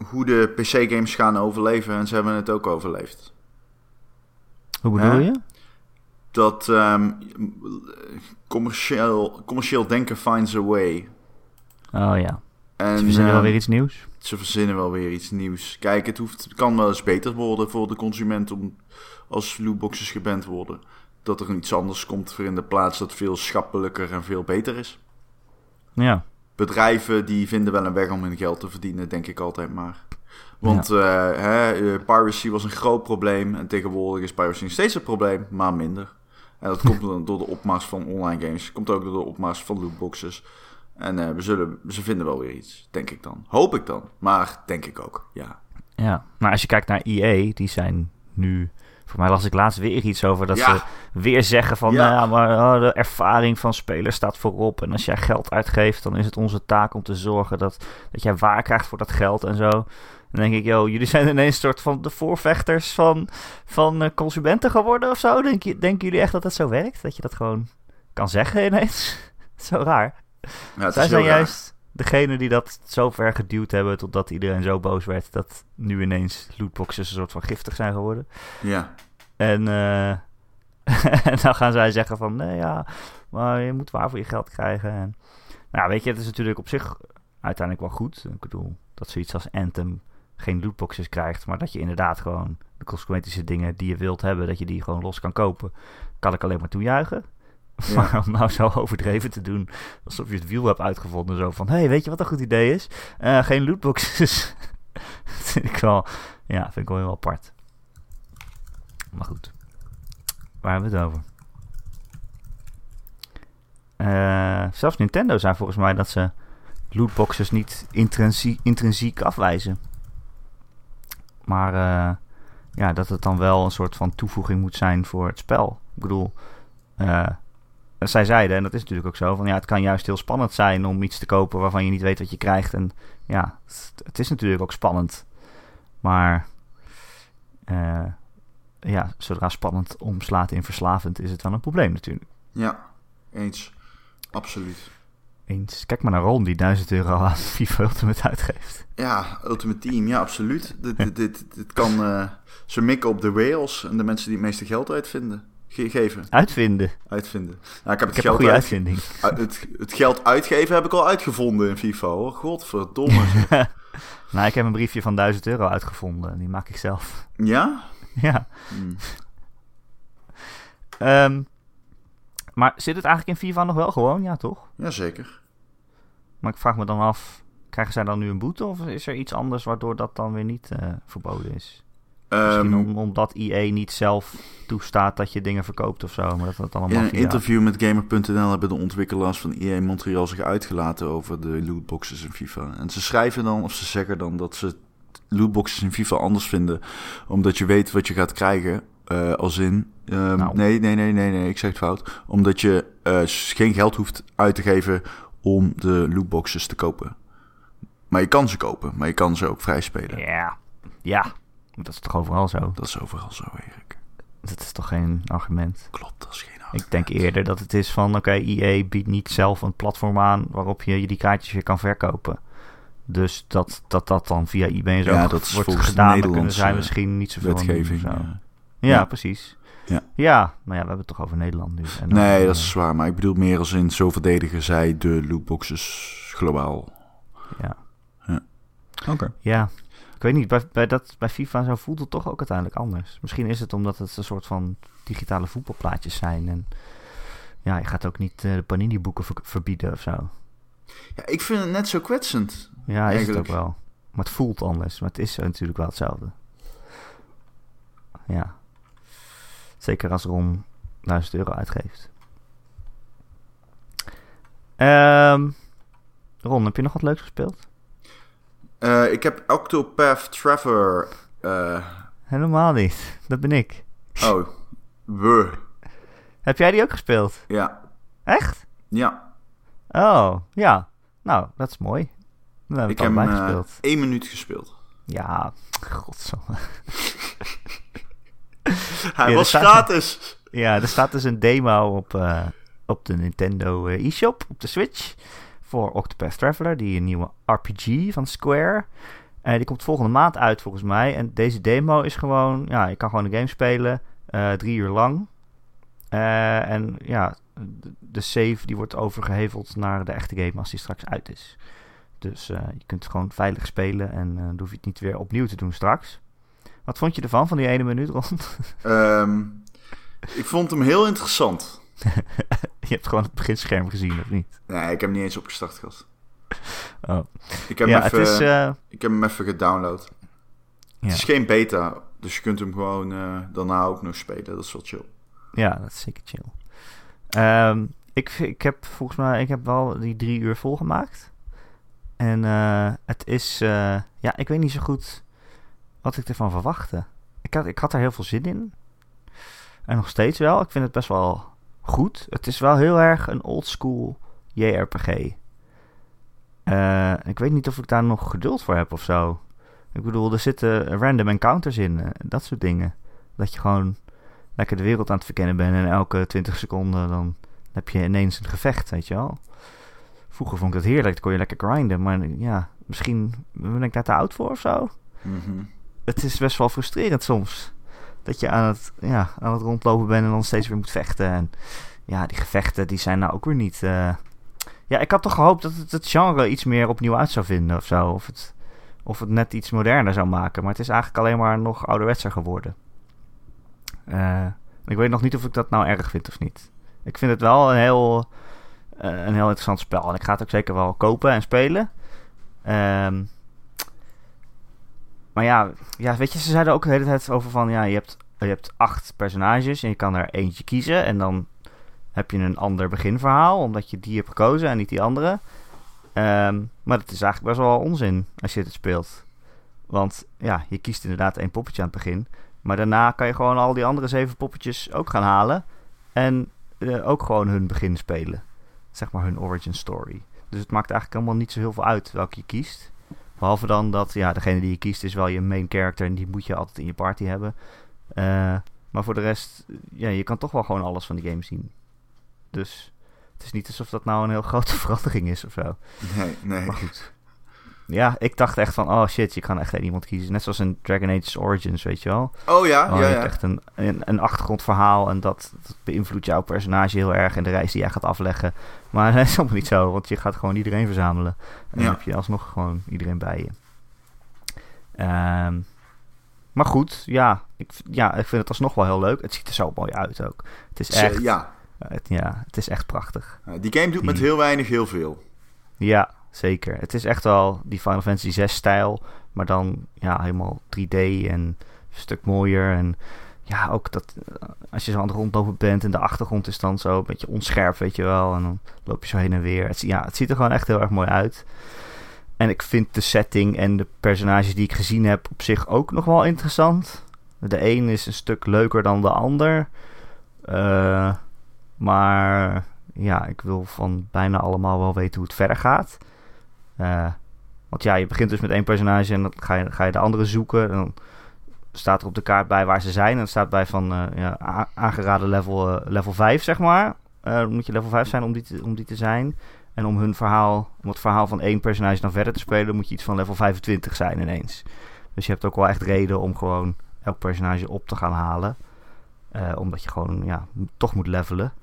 hoe de PC-games gaan overleven. En ze hebben het ook overleefd. Hoe bedoel Hè? je? Dat ehm, commercieel, commercieel denken finds a way. Oh ja. En, Ze verzinnen wel ehm, weer iets nieuws. Ze verzinnen wel weer iets nieuws. Kijk, het, hoeft, het kan wel eens beter worden voor de consument om als lootboxes geband worden. Dat er iets anders komt voor in de plaats dat veel schappelijker en veel beter is. Ja. Bedrijven die vinden wel een weg om hun geld te verdienen, denk ik altijd maar. Want eh, hè, eh, piracy was een groot probleem en tegenwoordig is piracy nog steeds een probleem, maar minder. En dat komt door de opmars van online games. Komt ook door de opmars van lootboxes. En eh, we zullen, ze vinden wel weer iets, denk ik dan. Hoop ik dan, maar denk ik ook, ja. Ja. Maar als je kijkt naar EA, die zijn nu... Voor mij las ik laatst weer iets over dat Ja. ze weer zeggen van... Ja. Nou ja, maar oh, de ervaring van spelers staat voorop. En als jij geld uitgeeft, dan is het onze taak om te zorgen dat, dat jij waar krijgt voor dat geld en zo. Dan denk ik, yo, jullie zijn ineens een soort van de voorvechters van, van eh, consumenten geworden of zo. Denk je, denken jullie echt dat dat zo werkt? Dat je dat gewoon kan zeggen ineens? zo raar. Zij zijn juist degene die dat zo ver geduwd hebben totdat iedereen zo boos werd dat nu ineens lootboxes een soort van giftig zijn geworden. Ja, En, eh, en dan gaan zij zeggen van nee ja, maar je moet waar voor je geld krijgen. En, nou weet je, het is natuurlijk op zich uiteindelijk wel goed. Ik bedoel, dat zoiets als Anthem geen lootboxes krijgt, maar dat je inderdaad gewoon de cosmetische dingen die je wilt hebben, dat je die gewoon los kan kopen. Kan ik alleen maar toejuichen. Maar om nou zo overdreven te doen, alsof je het wiel hebt uitgevonden. Zo van, hé, hey, weet je wat een goed idee is? Eh, geen lootboxes. dat vind ik wel, ja, vind ik wel heel apart. Maar goed, waar hebben we het over? Eh, zelfs Nintendo zei volgens mij dat ze lootboxes niet intrinsie- intrinsiek afwijzen. Maar eh, ja, dat het dan wel een soort van toevoeging moet zijn voor het spel. Ik bedoel, eh, zij zeiden, en dat is natuurlijk ook zo, van ja, het kan juist heel spannend zijn om iets te kopen waarvan je niet weet wat je krijgt. En ja, het, is natuurlijk ook spannend. Maar eh, ja, zodra spannend omslaat in verslavend, is het dan een probleem natuurlijk. Ja, eens. Absoluut. Eens. Kijk maar naar Ron die 1000 euro aan FIFA Ultimate uitgeeft. Ja, Ultimate Team, ja, absoluut. dit, dit, dit, dit kan eh, ze mikken op de rails en de mensen die het meeste geld uitvinden. Ge- geven, Uitvinden. uitvinden. Nou, ik heb het Ik heb een geld goede uit- uitvinding. uit- het, het geld uitgeven heb ik al uitgevonden in FIFA hoor. Godverdomme. Nou, ik heb een briefje van 1000 euro uitgevonden. en Die maak ik zelf. ja? ja. Hm. Ehm, maar zit het eigenlijk in FIFA nog wel gewoon? Ja, toch? Jazeker. Maar ik vraag me dan af, krijgen zij dan nu een boete? Of is er iets anders waardoor dat dan weer niet eh, verboden is? Misschien Ehm, om- omdat EA niet zelf toestaat dat je dingen verkoopt of zo. Maar dat het allemaal in een via... interview met Gamer.nl hebben de ontwikkelaars van EA Montreal zich uitgelaten over de lootboxes in FIFA. En ze schrijven dan, of ze zeggen dan dat ze lootboxes in FIFA anders vinden. Omdat je weet wat je gaat krijgen. eh, als in. ehm, Nou. Nee, nee, nee, nee, nee, ik zeg het fout. Omdat je eh, geen geld hoeft uit te geven om de lootboxes te kopen. Maar je kan ze kopen, maar je kan ze ook vrij spelen. Ja. Ja. Dat is toch overal zo? Dat is overal zo, Erik. Dat is toch geen argument? Klopt, dat is geen Ik denk eerder dat het is van, oké, EA biedt niet zelf een platform aan waarop je die kaartjes weer kan verkopen. Dus dat dat, dat dan via eBay en zo Ja, dat wordt gedaan, dan kunnen zij misschien niet zoveel doen wetgeving. zo. ja. Ja, Ja. precies. Ja. ja, maar ja, we hebben het toch over Nederland nu. En dan, Nee, eh, dat is zwaar. Maar ik bedoel meer als in zo verdedigen zij de lootboxes globaal. Ja. Oké. Ja, ik weet niet, bij, bij, dat, bij FIFA zo voelt het toch ook uiteindelijk anders. Misschien is het omdat het een soort van digitale voetbalplaatjes zijn. En ja, je gaat ook niet eh, de Panini-boeken ver- verbieden of zo. Ja, ik vind het net zo kwetsend. Ja, is Eigenlijk. het ook wel. Maar het voelt anders. Maar het is natuurlijk wel hetzelfde. Ja. Zeker als Ron 1000 euro uitgeeft. Ehm Ron, heb je nog wat leuks gespeeld? Eh, ik heb Octopath Traveler. eh, Helemaal niet. Dat ben ik. oh, we. Heb jij die ook gespeeld? Ja, Echt? ja. Oh, ja. Nou, dat is mooi. Dan heb ik heb hem eh, één minuut gespeeld. Ja, godsamme. Hij Ja, was gratis. Ja, er staat dus een demo op, op de Nintendo eShop, op de Switch. Voor Octopath Traveler, die een nieuwe RPG van Square. Eh, die komt volgende maand uit volgens mij. En deze demo is gewoon, ja, je kan gewoon de game spelen. eh, drie uur lang. Eh, en ja, de, save die wordt overgeheveld naar de echte game als die straks uit is. Dus eh, je kunt gewoon veilig spelen en dan hoef je het niet weer opnieuw te doen straks. Wat vond je ervan, van die ene minuut rond? Ehm, ik vond hem heel interessant. je hebt gewoon het beginscherm gezien, of niet? Nee, ik heb hem niet eens opgestart gehad. Oh. Ik heb, ja, hem, het even, is... eh, ik heb hem even gedownload. ja. Het is geen beta, dus je kunt hem gewoon eh, daarna ook nog spelen. Dat is wel chill. ja, dat is zeker chill. Ehm, ik, ik heb volgens mij... Ik heb wel die drie uur volgemaakt. En eh, het is... ja, ik weet niet zo goed wat ik ervan verwachtte. Ik had, ik had er heel veel zin in. En nog steeds wel. Ik vind het best wel goed. Het is wel heel erg een oldschool JRPG. Eh, ik weet niet of ik daar nog geduld voor heb of zo. Ik bedoel, er zitten random encounters in. eh, dat soort dingen. Dat je gewoon lekker de wereld aan het verkennen bent. En elke 20 seconden dan heb je ineens een gevecht, weet je wel. Vroeger vond ik dat heerlijk. Dan kon je lekker grinden. Maar ja, misschien ben ik daar te oud voor of zo. Mhm. Het is best wel frustrerend soms. Dat je aan het, ja, aan het rondlopen bent en dan steeds weer moet vechten. En ja, die gevechten die zijn nou ook weer niet... eh, Ja, ik had toch gehoopt dat het het genre iets meer opnieuw uit zou vinden of zo. Of het, of het net iets moderner zou maken. Maar het is eigenlijk alleen maar nog ouderwetser geworden. Eh, ik weet nog niet of ik dat nou erg vind of niet. Ik vind het wel een heel, eh, een heel interessant spel. En ik ga het ook zeker wel kopen en spelen. Ehm, maar ja, ja, weet je, ze zeiden ook de hele tijd over van... Ja, je hebt, je hebt acht personages en je kan er eentje kiezen. En dan heb je een ander beginverhaal, omdat je die hebt gekozen en niet die andere. Ehm, maar dat is eigenlijk best wel onzin als je het speelt. Want ja, je kiest inderdaad één poppetje aan het begin. Maar daarna kan je gewoon al die andere zeven poppetjes ook gaan halen. En eh, ook gewoon hun begin spelen. Zeg maar hun origin story. Dus het maakt eigenlijk helemaal niet zo heel veel uit welke je kiest. Behalve dan dat ja, degene die je kiest is wel je main character. En die moet je altijd in je party hebben. Uh, maar voor de rest, ja, je kan toch wel gewoon alles van die game zien. Dus het is niet alsof dat nou een heel grote verandering is of zo. Nee, nee. Maar goed. Ja, ik dacht echt van, oh shit, je kan echt iemand kiezen. Net zoals in Dragon Age Origins, weet je wel. Oh ja, oh, ja, je ja. hebt echt een, een, een achtergrondverhaal en dat, dat, beïnvloedt jouw personage heel erg en de reis die jij gaat afleggen. Maar dat is allemaal niet zo, want je gaat gewoon iedereen verzamelen. En Ja. dan heb je alsnog gewoon iedereen bij je. Ehm, maar goed, ja ik, ja, ik vind het alsnog wel heel leuk. Het ziet er zo mooi uit ook. Het is echt, ja. het, ja, het is echt prachtig. Die game doet met heel weinig heel veel. Ja, zeker. Het is echt wel die Final Fantasy 6 stijl, maar dan ja, helemaal 3D en een stuk mooier. En ja, ook dat eh, als je zo aan het rondlopen bent en de achtergrond is dan zo een beetje onscherp, weet je wel. En dan loop je zo heen en weer. Het, ja, het ziet er gewoon echt heel erg mooi uit. En ik vind de setting en de personages die ik gezien heb op zich ook nog wel interessant. De een is een stuk leuker dan de ander. Eh, maar ja, ik wil van bijna allemaal wel weten hoe het verder gaat. Eh, want ja, je begint dus met één personage en dan ga je, ga je de andere zoeken. En dan staat er op de kaart bij waar ze zijn. En het staat bij van eh, ja, aangeraden level, eh, level 5, zeg maar. Dan moet je level 5 zijn om die, te, om die te zijn. En om hun verhaal, om het verhaal van één personage dan verder te spelen, moet je iets van level 25 zijn ineens. Dus je hebt ook wel echt reden om gewoon elk personage op te gaan halen. Omdat je gewoon ja, toch moet levelen.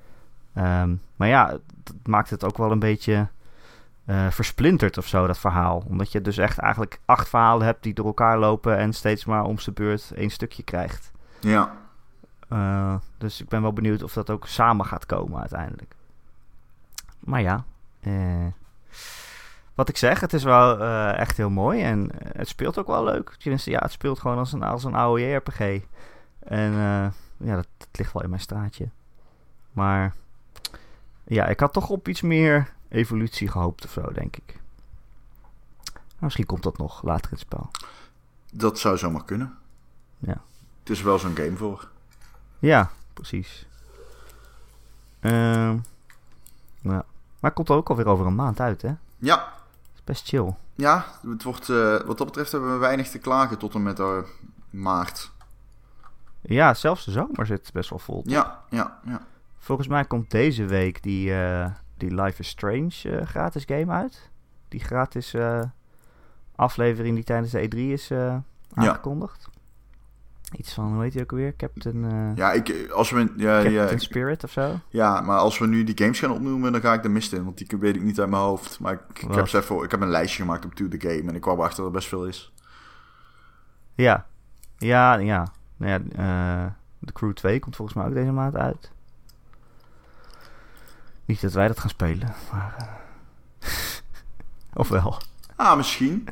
Ehm, maar ja, het maakt het ook wel een beetje eh, versplinterd of zo, dat verhaal. Omdat je dus echt eigenlijk acht verhalen hebt die door elkaar lopen en steeds maar om zijn beurt één stukje krijgt. Ja. Eh, dus ik ben wel benieuwd of dat ook samen gaat komen uiteindelijk. Maar ja, eh, wat ik zeg, het is wel echt heel mooi en het speelt ook wel leuk. Tenminste, ja, het speelt gewoon als een, als een AOE-RPG. En eh, ja, dat, dat ligt wel in mijn straatje. Maar ja, ik had toch op iets meer evolutie gehoopt of zo, denk ik. Maar misschien komt dat nog later in het spel. Dat zou zomaar kunnen. Ja. Het is wel zo'n game voor. Ja, precies. Ehm ja. Maar het komt ook alweer over een maand uit, hè? Dat Ja. is best chill. Ja, het wordt, eh, wat dat betreft hebben we weinig te klagen tot en met eh, maart. Ja, zelfs de zomer zit best wel vol. Ja, ja, ja. Volgens mij komt deze week die, eh, die Life is Strange eh, gratis game uit. Die gratis eh, aflevering die tijdens de E3 is eh, aangekondigd. Iets van, hoe heet die ook alweer? Captain, eh, Ja, ik, als we, ja, Captain ja, Spirit of zo? ja, maar als we nu die games gaan opnoemen, dan ga ik de mist in. Want die weet ik niet uit mijn hoofd. Maar ik, ik, heb, even, ik heb een lijstje gemaakt op To The Game. En ik kwam achter dat er best veel is. Ja. Ja, ja. Nou ja, de Crew 2 komt volgens mij ook deze maand uit. Niet dat wij dat gaan spelen, maar... eh, of wel. Ah, misschien.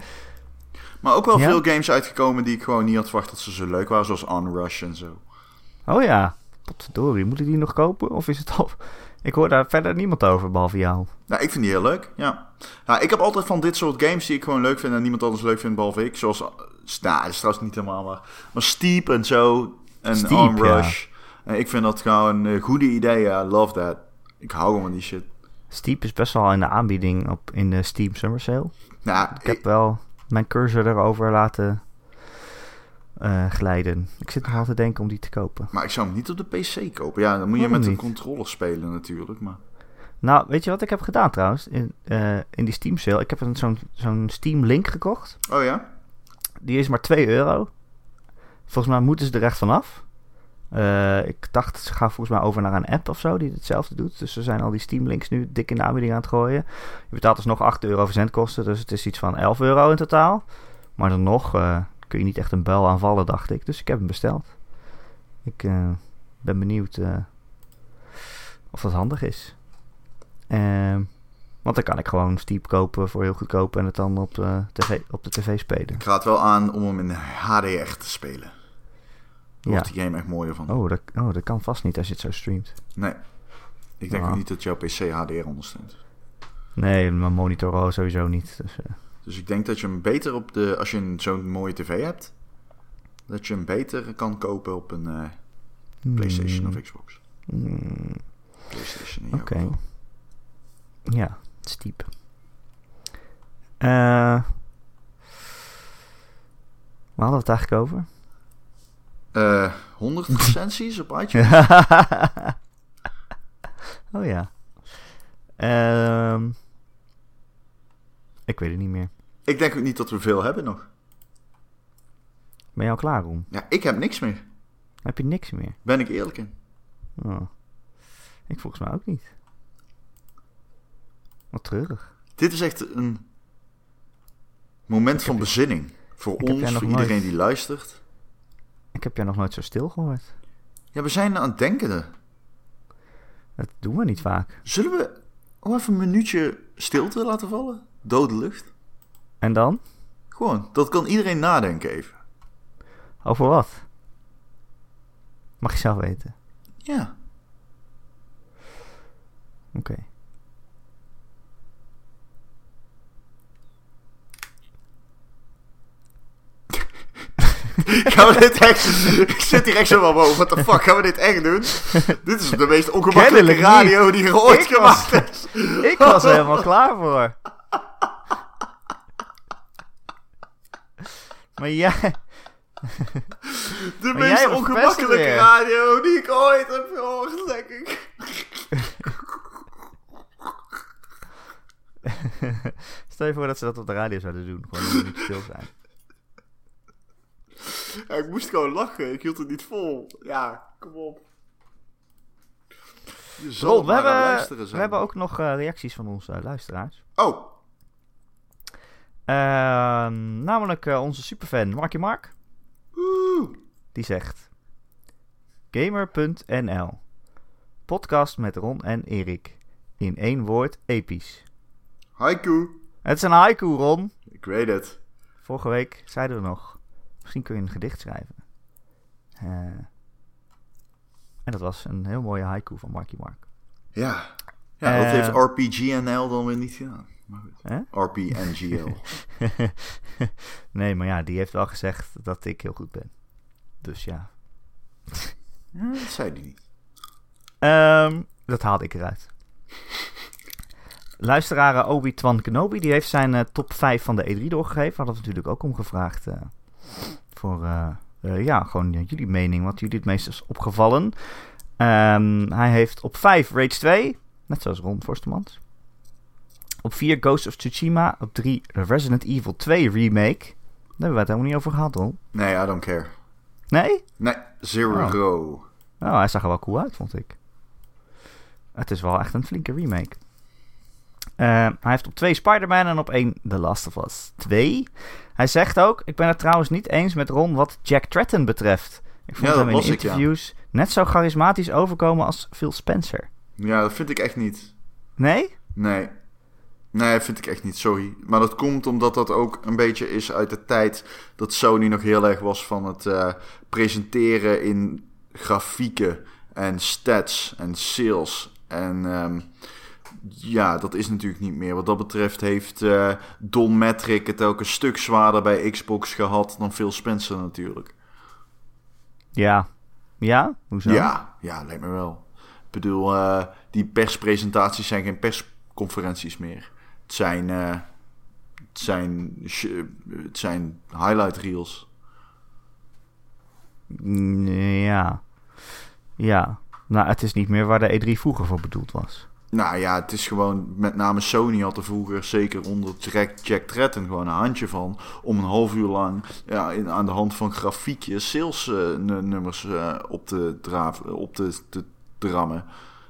Maar ook wel Ja? veel games uitgekomen die ik gewoon niet had verwacht dat ze zo leuk waren. Zoals Onrush en zo. Oh ja, potverdorie. Moet ik die nog kopen? Of is het al... Ik hoor daar verder niemand over, behalve jou. Nou, ik vind die heel leuk, ja. ja. Ik heb altijd van dit soort games die ik gewoon leuk vind en niemand anders leuk vindt behalve ik. Zoals, nou, dat is trouwens niet helemaal maar, maar Steep en zo. En Steep, Onrush. En ik vind dat gewoon een goede idee, ja. Love that. Ik hou gewoon van die shit. Steep is best wel in de aanbieding op, in de Steam Summer Sale. Nou, Ik heb wel mijn cursor erover laten eh, glijden. Ik zit nog te denken om die te kopen. maar ik zou hem niet op de PC kopen. Ja, dan moet je met een controller spelen natuurlijk. Maar... Nou, weet je wat ik heb gedaan trouwens? In, eh, in die Steam Sale. Ik heb een- zo'n zo'n Steam Link gekocht. Oh ja? Die is maar 2 euro. Volgens mij moeten ze er echt vanaf. Eh ik dacht, ze gaan volgens mij over naar een app of zo die hetzelfde doet. Dus ze zijn al die Steam links nu dik in de aanbieding aan het gooien. Je betaalt dus nog 8 euro verzendkosten, dus het is iets van 11 euro in totaal. Maar dan nog eh, kun je niet echt een bel aanvallen, dacht ik. Dus ik heb hem besteld. Ik eh, ben benieuwd of dat handig is. Ehm, want dan kan ik gewoon Steep kopen voor heel goedkoop en het dan op, tv, op de tv spelen. Ik raad wel aan om hem in HDR te spelen. Ja. wordt die game echt mooier van. Oh dat, oh, dat kan vast niet als je het zo streamt. Nee. Ik denk ook niet dat jouw PC HDR ondersteunt. Nee, mijn monitor al sowieso niet. Dus, eh, Dus ik denk dat je hem beter op de... Als je een- zo'n mooie tv hebt... Dat je hem beter kan kopen op een eh, PlayStation hmm, of Xbox. hmm, PlayStation Oké. geval. Ja, het is diep. Eh, waar hadden we het eigenlijk over? Eh, 100 recensies op iTunes? oh ja. Ehm, ik weet het niet meer. Ik denk ook niet dat we veel hebben nog. Ben je al klaar, om? Ja, ik heb niks meer. Heb je niks meer? Ben ik eerlijk in. Oh. Ik volgens mij ook niet. Wat treurig. Dit is echt een moment van bezinning. Voor ik ons, nog voor iedereen nooit- die luistert. Ik heb jou nog nooit zo stil gehoord. Ja, we zijn aan het denken. Dat doen we niet vaak. Zullen we oh, even een minuutje stilte laten vallen? Dode lucht. En dan? Gewoon, dat kan iedereen nadenken even. Over wat? Mag je zelf weten. Ja. Oké. Gaan we dit echt... Ik zit hier echt zo van, wow, what the fuck, gaan we dit echt doen? dit is de meest ongemakkelijke niet. radio die er ooit Ik was- gemaakt is. Ik was er helemaal klaar voor. Maar jij... De Maar meest ongemakkelijke radio die ik ooit heb gehoord, denk ik. Stel je voor dat ze dat op de radio zouden doen. Gewoon minuutje stil zijn. Ja, ik moest gewoon lachen, ik hield het niet vol. Ja, kom op. Je zal we hebben, luisteren we hebben ook nog eh, reacties van onze luisteraars. Oh, Ehm, namelijk eh, onze superfan Marky Mark. Oeh. Die zegt... Gamer.nl Podcast met Ron en Erik. In één woord episch. haiku. Het is een haiku, Ron. Ik weet het. Vorige week zeiden we nog... Misschien kun je een gedicht schrijven. Eh, en dat was een heel mooie haiku van Marky Mark. Ja. Ja, dat Eh. heeft RPGNL dan weer niet gedaan. Maar goed. RPNGL. nee, maar ja, die heeft wel gezegd dat ik heel goed ben. Dus ja. dat zei hij niet. Ehm, dat haalde ik eruit. Luisteraar Obi-Twan Kenobi, die heeft zijn eh, top 5 van de E3 doorgegeven. Hadden we natuurlijk ook om gevraagd. eh, voor, eh, eh, ja, gewoon jullie mening, wat jullie het meest is opgevallen. Ehm, hij heeft op 5 Rage 2, net zoals Ron Forstemans. Op 4 Ghost of Tsushima. Op 3 Resident Evil 2 Remake. Daar hebben we het helemaal niet over gehad, Ron. Nee, I don't care. Nee? Nee, zero. Nou, hij zag er wel cool uit, vond ik. Het is wel echt een flinke remake. Eh, hij heeft op 2 Spider-Man en op 1 The Last of Us 2. Hij zegt ook, ik ben het trouwens niet eens met Ron wat Jack Tratton betreft. Ik vond Ja, hem in was ik, ja. interviews net zo charismatisch overkomen als Phil Spencer. Ja, dat vind ik echt niet. Nee? Nee. Nee, vind ik echt niet, sorry. Maar dat komt omdat dat ook een beetje is uit de tijd dat Sony nog heel erg was van het eh, presenteren in grafieken en stats en sales. En ehm, ja, dat is natuurlijk niet meer. Wat dat betreft heeft eh, Don Metric het ook een stuk zwaarder bij Xbox gehad dan Phil Spencer natuurlijk. Ja. Ja? Hoezo? Ja, ja, lijkt me wel. Ik bedoel, eh, die perspresentaties zijn geen persconferenties meer. Het zijn, eh, het zijn, het zijn highlight reels. Mm, Ja. Ja. Nou, het is niet meer waar de E3 vroeger voor bedoeld was. Nou ja, het is gewoon, met name Sony had er vroeger, zeker onder Jack, Jack Tretton, gewoon een handje van. Om een half uur lang ja, in, aan de hand van grafiekjes salesnummers eh op te draven, op te, te.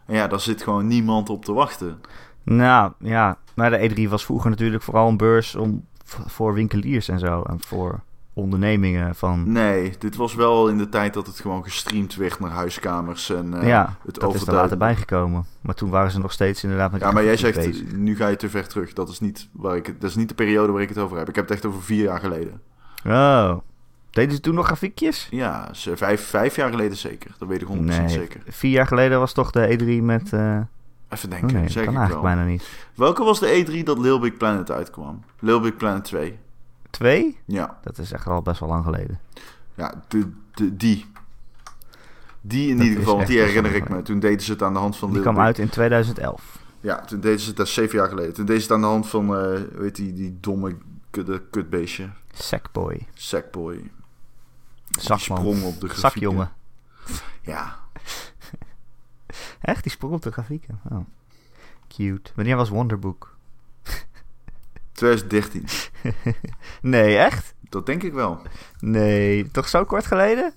En ja, daar zit gewoon niemand op te wachten. Nou, ja. Maar de E3 was vroeger natuurlijk vooral een beurs om, voor winkeliers en zo. En voor ondernemingen van... Nee, dit was wel in de tijd dat het gewoon gestreamd werd naar huiskamers en eh, ja, het dat is er later bijgekomen. Maar toen waren ze nog steeds inderdaad met Ja, maar jij zegt, bezig. nu ga je te ver terug. Dat is, niet waar ik, dat is niet de periode waar ik het over heb. Ik heb het echt over vier jaar geleden. Oh, Deden ze toen nog grafiekjes? Ja, ze- vijf, vijf jaar geleden zeker. Dat weet ik 100% Nee, zeker. vier jaar geleden was toch de E3 met... eh, Even oh denken, nee, dat zeker kan wel. eigenlijk bijna niet. Welke was de E3 dat Little Big Planet uitkwam? Little Big Planet 2. Twee? Ja, Dat is echt al best wel lang geleden. ja de, de, die. Die in Dat ieder geval, want die herinner ik me. Toen deden ze het aan de hand van Die kwam uit in 2011. Ja, toen deden ze het, dat is zeven jaar geleden. Toen deden ze het aan de hand van, eh weet die, die domme kutte, kutbeestje. Sackboy. Sackboy. Die Zakman. sprong op de grafieken. Zakjongen. Ja, Echt? Die sprong op de grafieken. Oh. Cute. Wanneer was Wonderbook? 2013. nee, echt? Dat denk ik wel. Nee, toch zo kort geleden?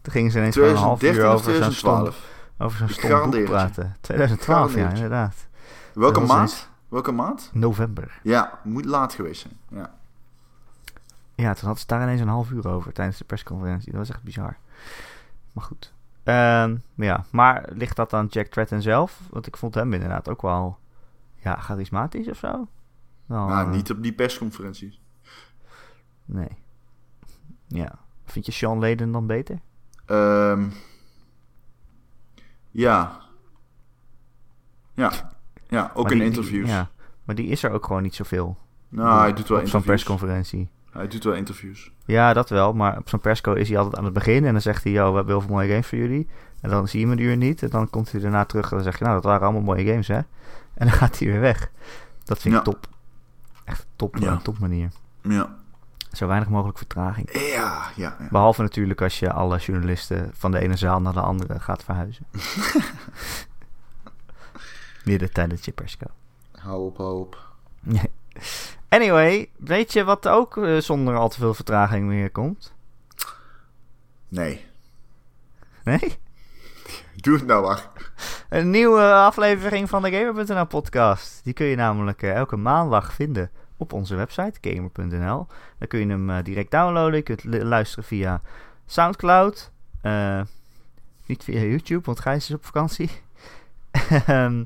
Toen gingen ze ineens een half uur 2013 of over zo'n stom, 2012. over zo'n stom boek praten. 2012, ja, inderdaad. Welke maand? Welke maand? November. Ja, moet laat geweest zijn. Ja. Ja, toen had ze daar ineens een half uur over tijdens de persconferentie. Dat was echt bizar. Maar goed. Ehm, ja, maar ligt dat aan Jack Tretton zelf? Want ik vond hem inderdaad ook wel ja, charismatisch of zo. Maar eh, niet op die persconferenties. Nee. Ja. Vind je Sean Leden dan beter? Ehm, ja. Ja. Ja, ook Maar in die- die- interviews. ja, maar die is er ook gewoon niet zoveel. nou, hij doet wel op zo'n persconferentie. Hij doet wel interviews. Ja, dat wel. Maar op zo'n persco is hij altijd aan het begin. En dan zegt hij, yo, we hebben heel veel mooie games voor jullie. En dan zie je hem een uur niet. En dan komt hij daarna terug en dan zeg je, nou, dat waren allemaal mooie games, hè? En dan gaat hij weer weg. Dat vind ik Ja. top. Echt top, Ja. top manier. Ja. Zo weinig mogelijk vertraging. Ja, ja. ja. Behalve natuurlijk als je alle journalisten van de ene zaal naar de andere gaat verhuizen. Midden tijdens je persco. Hou op, hou op. Anyway, weet je wat ook eh, zonder al te veel vertraging meer komt? Nee. Nee? Doe het nou maar. Een nieuwe aflevering van de Gamer.nl podcast. Die kun je namelijk eh, elke maandag vinden op onze website, gamer.nl. Dan kun je hem eh, direct downloaden. Je kunt lu- luisteren via Soundcloud. Eh, niet via YouTube, want Gijs is op vakantie. Ehm,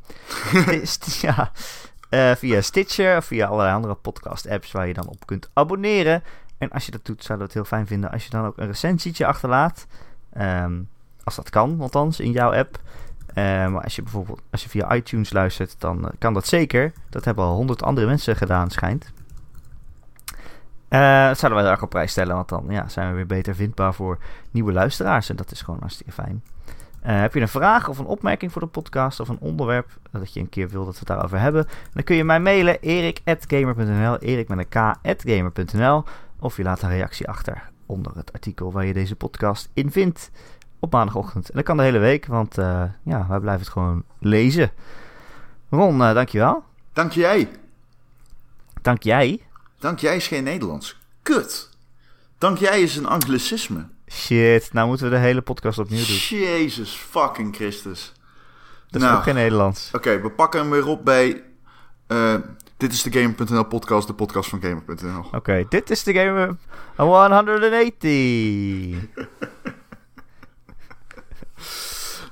ja, via Stitcher of via allerlei andere podcast apps waar je dan op kunt abonneren. En als je dat doet, zouden we het heel fijn vinden als je dan ook een recensietje achterlaat. Ehm, als dat kan, althans, in jouw app. Eh, maar als je bijvoorbeeld als je via iTunes luistert, dan eh, kan dat zeker. Dat hebben al honderd andere mensen gedaan, schijnt. Eh, dat zouden wij erg op prijs stellen, want dan ja, zijn we weer beter vindbaar voor nieuwe luisteraars. En dat is gewoon hartstikke fijn. Heb je een vraag of een opmerking voor de podcast of een onderwerp dat je een keer wil dat we het daarover hebben, dan kun je mij mailen erik.gamer.nl, erik met een k.gamer.nl of je laat een reactie achter onder het artikel waar je deze podcast in vindt op maandagochtend. En dat kan de hele week, want eh, ja, wij blijven het gewoon lezen. Ron, eh, dankjewel. Dank jij. Dank jij. Dank jij is geen Nederlands. Kut. Dank jij is een anglicisme. Shit, nou moeten we de hele podcast opnieuw doen. Jezus fucking Christus. Dat is Nou. ook geen Nederlands. Oké, we pakken hem weer op bij... eh, dit is de Gamer.nl podcast, de podcast van Gamer.nl. Oké, dit is de Gamer 180.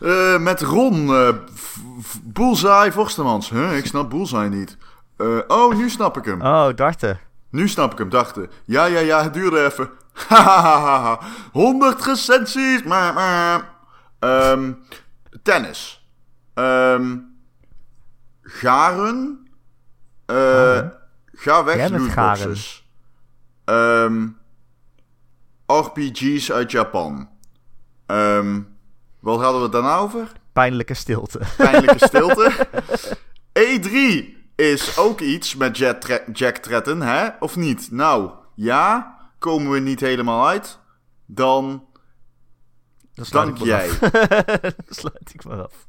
Eh, met Ron, v- Bullseye Vorstemans. Huh, ik snap Bullseye niet. Eh, oh, nu snap ik hem. Oh, darten. Nu snap ik hem, dachten. Ja, ja, ja, het duurde even. Hahaha. 100 recensies. Maar, maar. Ehm, tennis. Ehm, garen. Garen? ga weg, lootboxes. Ehm, RPG's uit Japan. Ehm, wat hadden we het daarna over? Pijnlijke stilte. Pijnlijke stilte. E3 is ook iets met Jack, Tre- Jack Tretton, hè? Of niet? Nou, ja. Komen we niet helemaal uit? Dan Dan sluit dank jij. Dan sluit ik maar af.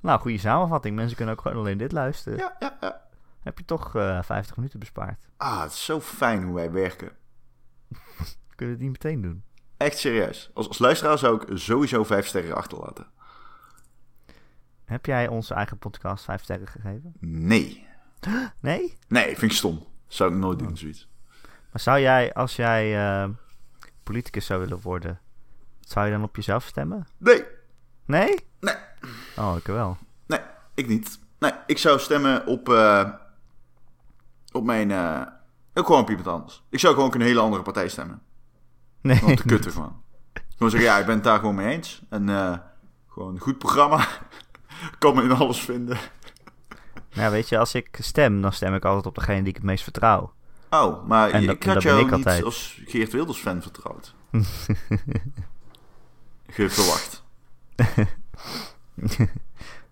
Nou, goede samenvatting. Mensen kunnen ook gewoon alleen dit luisteren. Ja, ja, ja. Heb je toch eh 50 minuten bespaard. Ah, het is zo fijn hoe wij werken. Kunnen we het niet meteen doen? Echt serieus. Als, als luisteraar zou ik sowieso vijf sterren achterlaten. Heb jij onze eigen podcast 5 sterren gegeven? Nee. Nee? Nee, vind ik stom. Zou ik nooit doen, zoiets. Maar zou jij, als jij eh, politicus zou willen worden, zou je dan op jezelf stemmen? Nee. Nee? Nee. Oh, ik wel. Nee, ik niet. Nee, ik zou stemmen op, eh, op mijn... ook gewoon op iemand anders. Ik zou gewoon een hele andere partij stemmen. Nee. Gewoon te kutten gewoon. Gewoon zeggen, ja, ik ben het daar gewoon mee eens. En eh, gewoon een goed programma. kan me in alles vinden. Nou, weet je, als ik stem, dan stem ik altijd op degene die ik het meest vertrouw. Oh, maar En ik had jou ik niet altijd. als Geert Wilders fan vertrouwd. Geverwacht.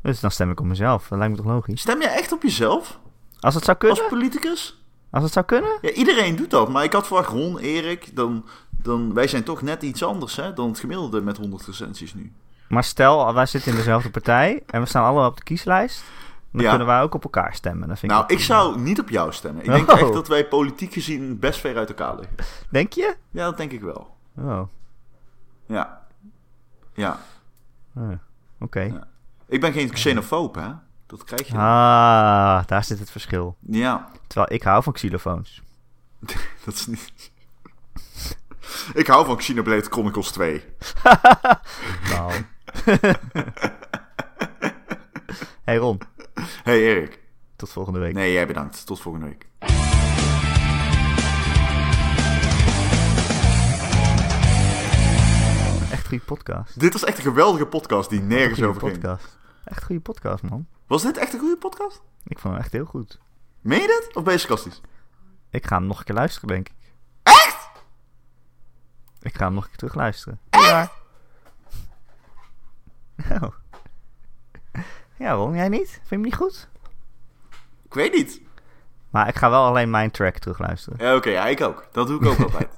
Dus dan stem ik op mezelf. Dat lijkt me toch logisch? Stem je echt op jezelf? Als het zou kunnen? Als politicus? Als het zou kunnen? Ja, iedereen doet dat. Maar ik had verwacht, Ron, Erik, dan, dan, wij zijn toch net iets anders hè, dan het gemiddelde met 100 recensies nu. Maar stel, wij zitten in dezelfde partij en we staan allemaal op de kieslijst. Dan Ja. kunnen wij ook op elkaar stemmen. Dat vind Nou, ik zou niet op jou stemmen. Ik denk Oh. echt dat wij politiek gezien best ver uit elkaar liggen. Denk je? Ja, dat denk ik wel. Oh, Ja. Ja. eh, oké. Ja. Ik ben geen xenofoob, hè? Dat krijg je. Ah, daar zit het verschil. Ja, Terwijl ik hou van xylofoons. dat is niet... ik hou van Xenoblade Chronicles 2. Nou. hey Ron, Hey Erik. tot volgende week. Nee, jij bedankt. Tot volgende week. Echt goede podcast. Dit was echt een geweldige podcast die nergens over ging. podcast. Echt goede podcast, man. Was dit echt een goede podcast? Ik vond hem echt heel goed. Meen je dit? Of ben je sarcastisch? Ik ga hem nog een keer luisteren, denk ik. Echt? Ik ga hem nog een keer terug luisteren. Ja. Nou. Ja, Ron, jij niet? Vind je hem niet goed? Ik weet niet. Maar ik ga wel alleen mijn track terug luisteren. Ja, oké. ja, ik ook. Dat doe ik ook altijd.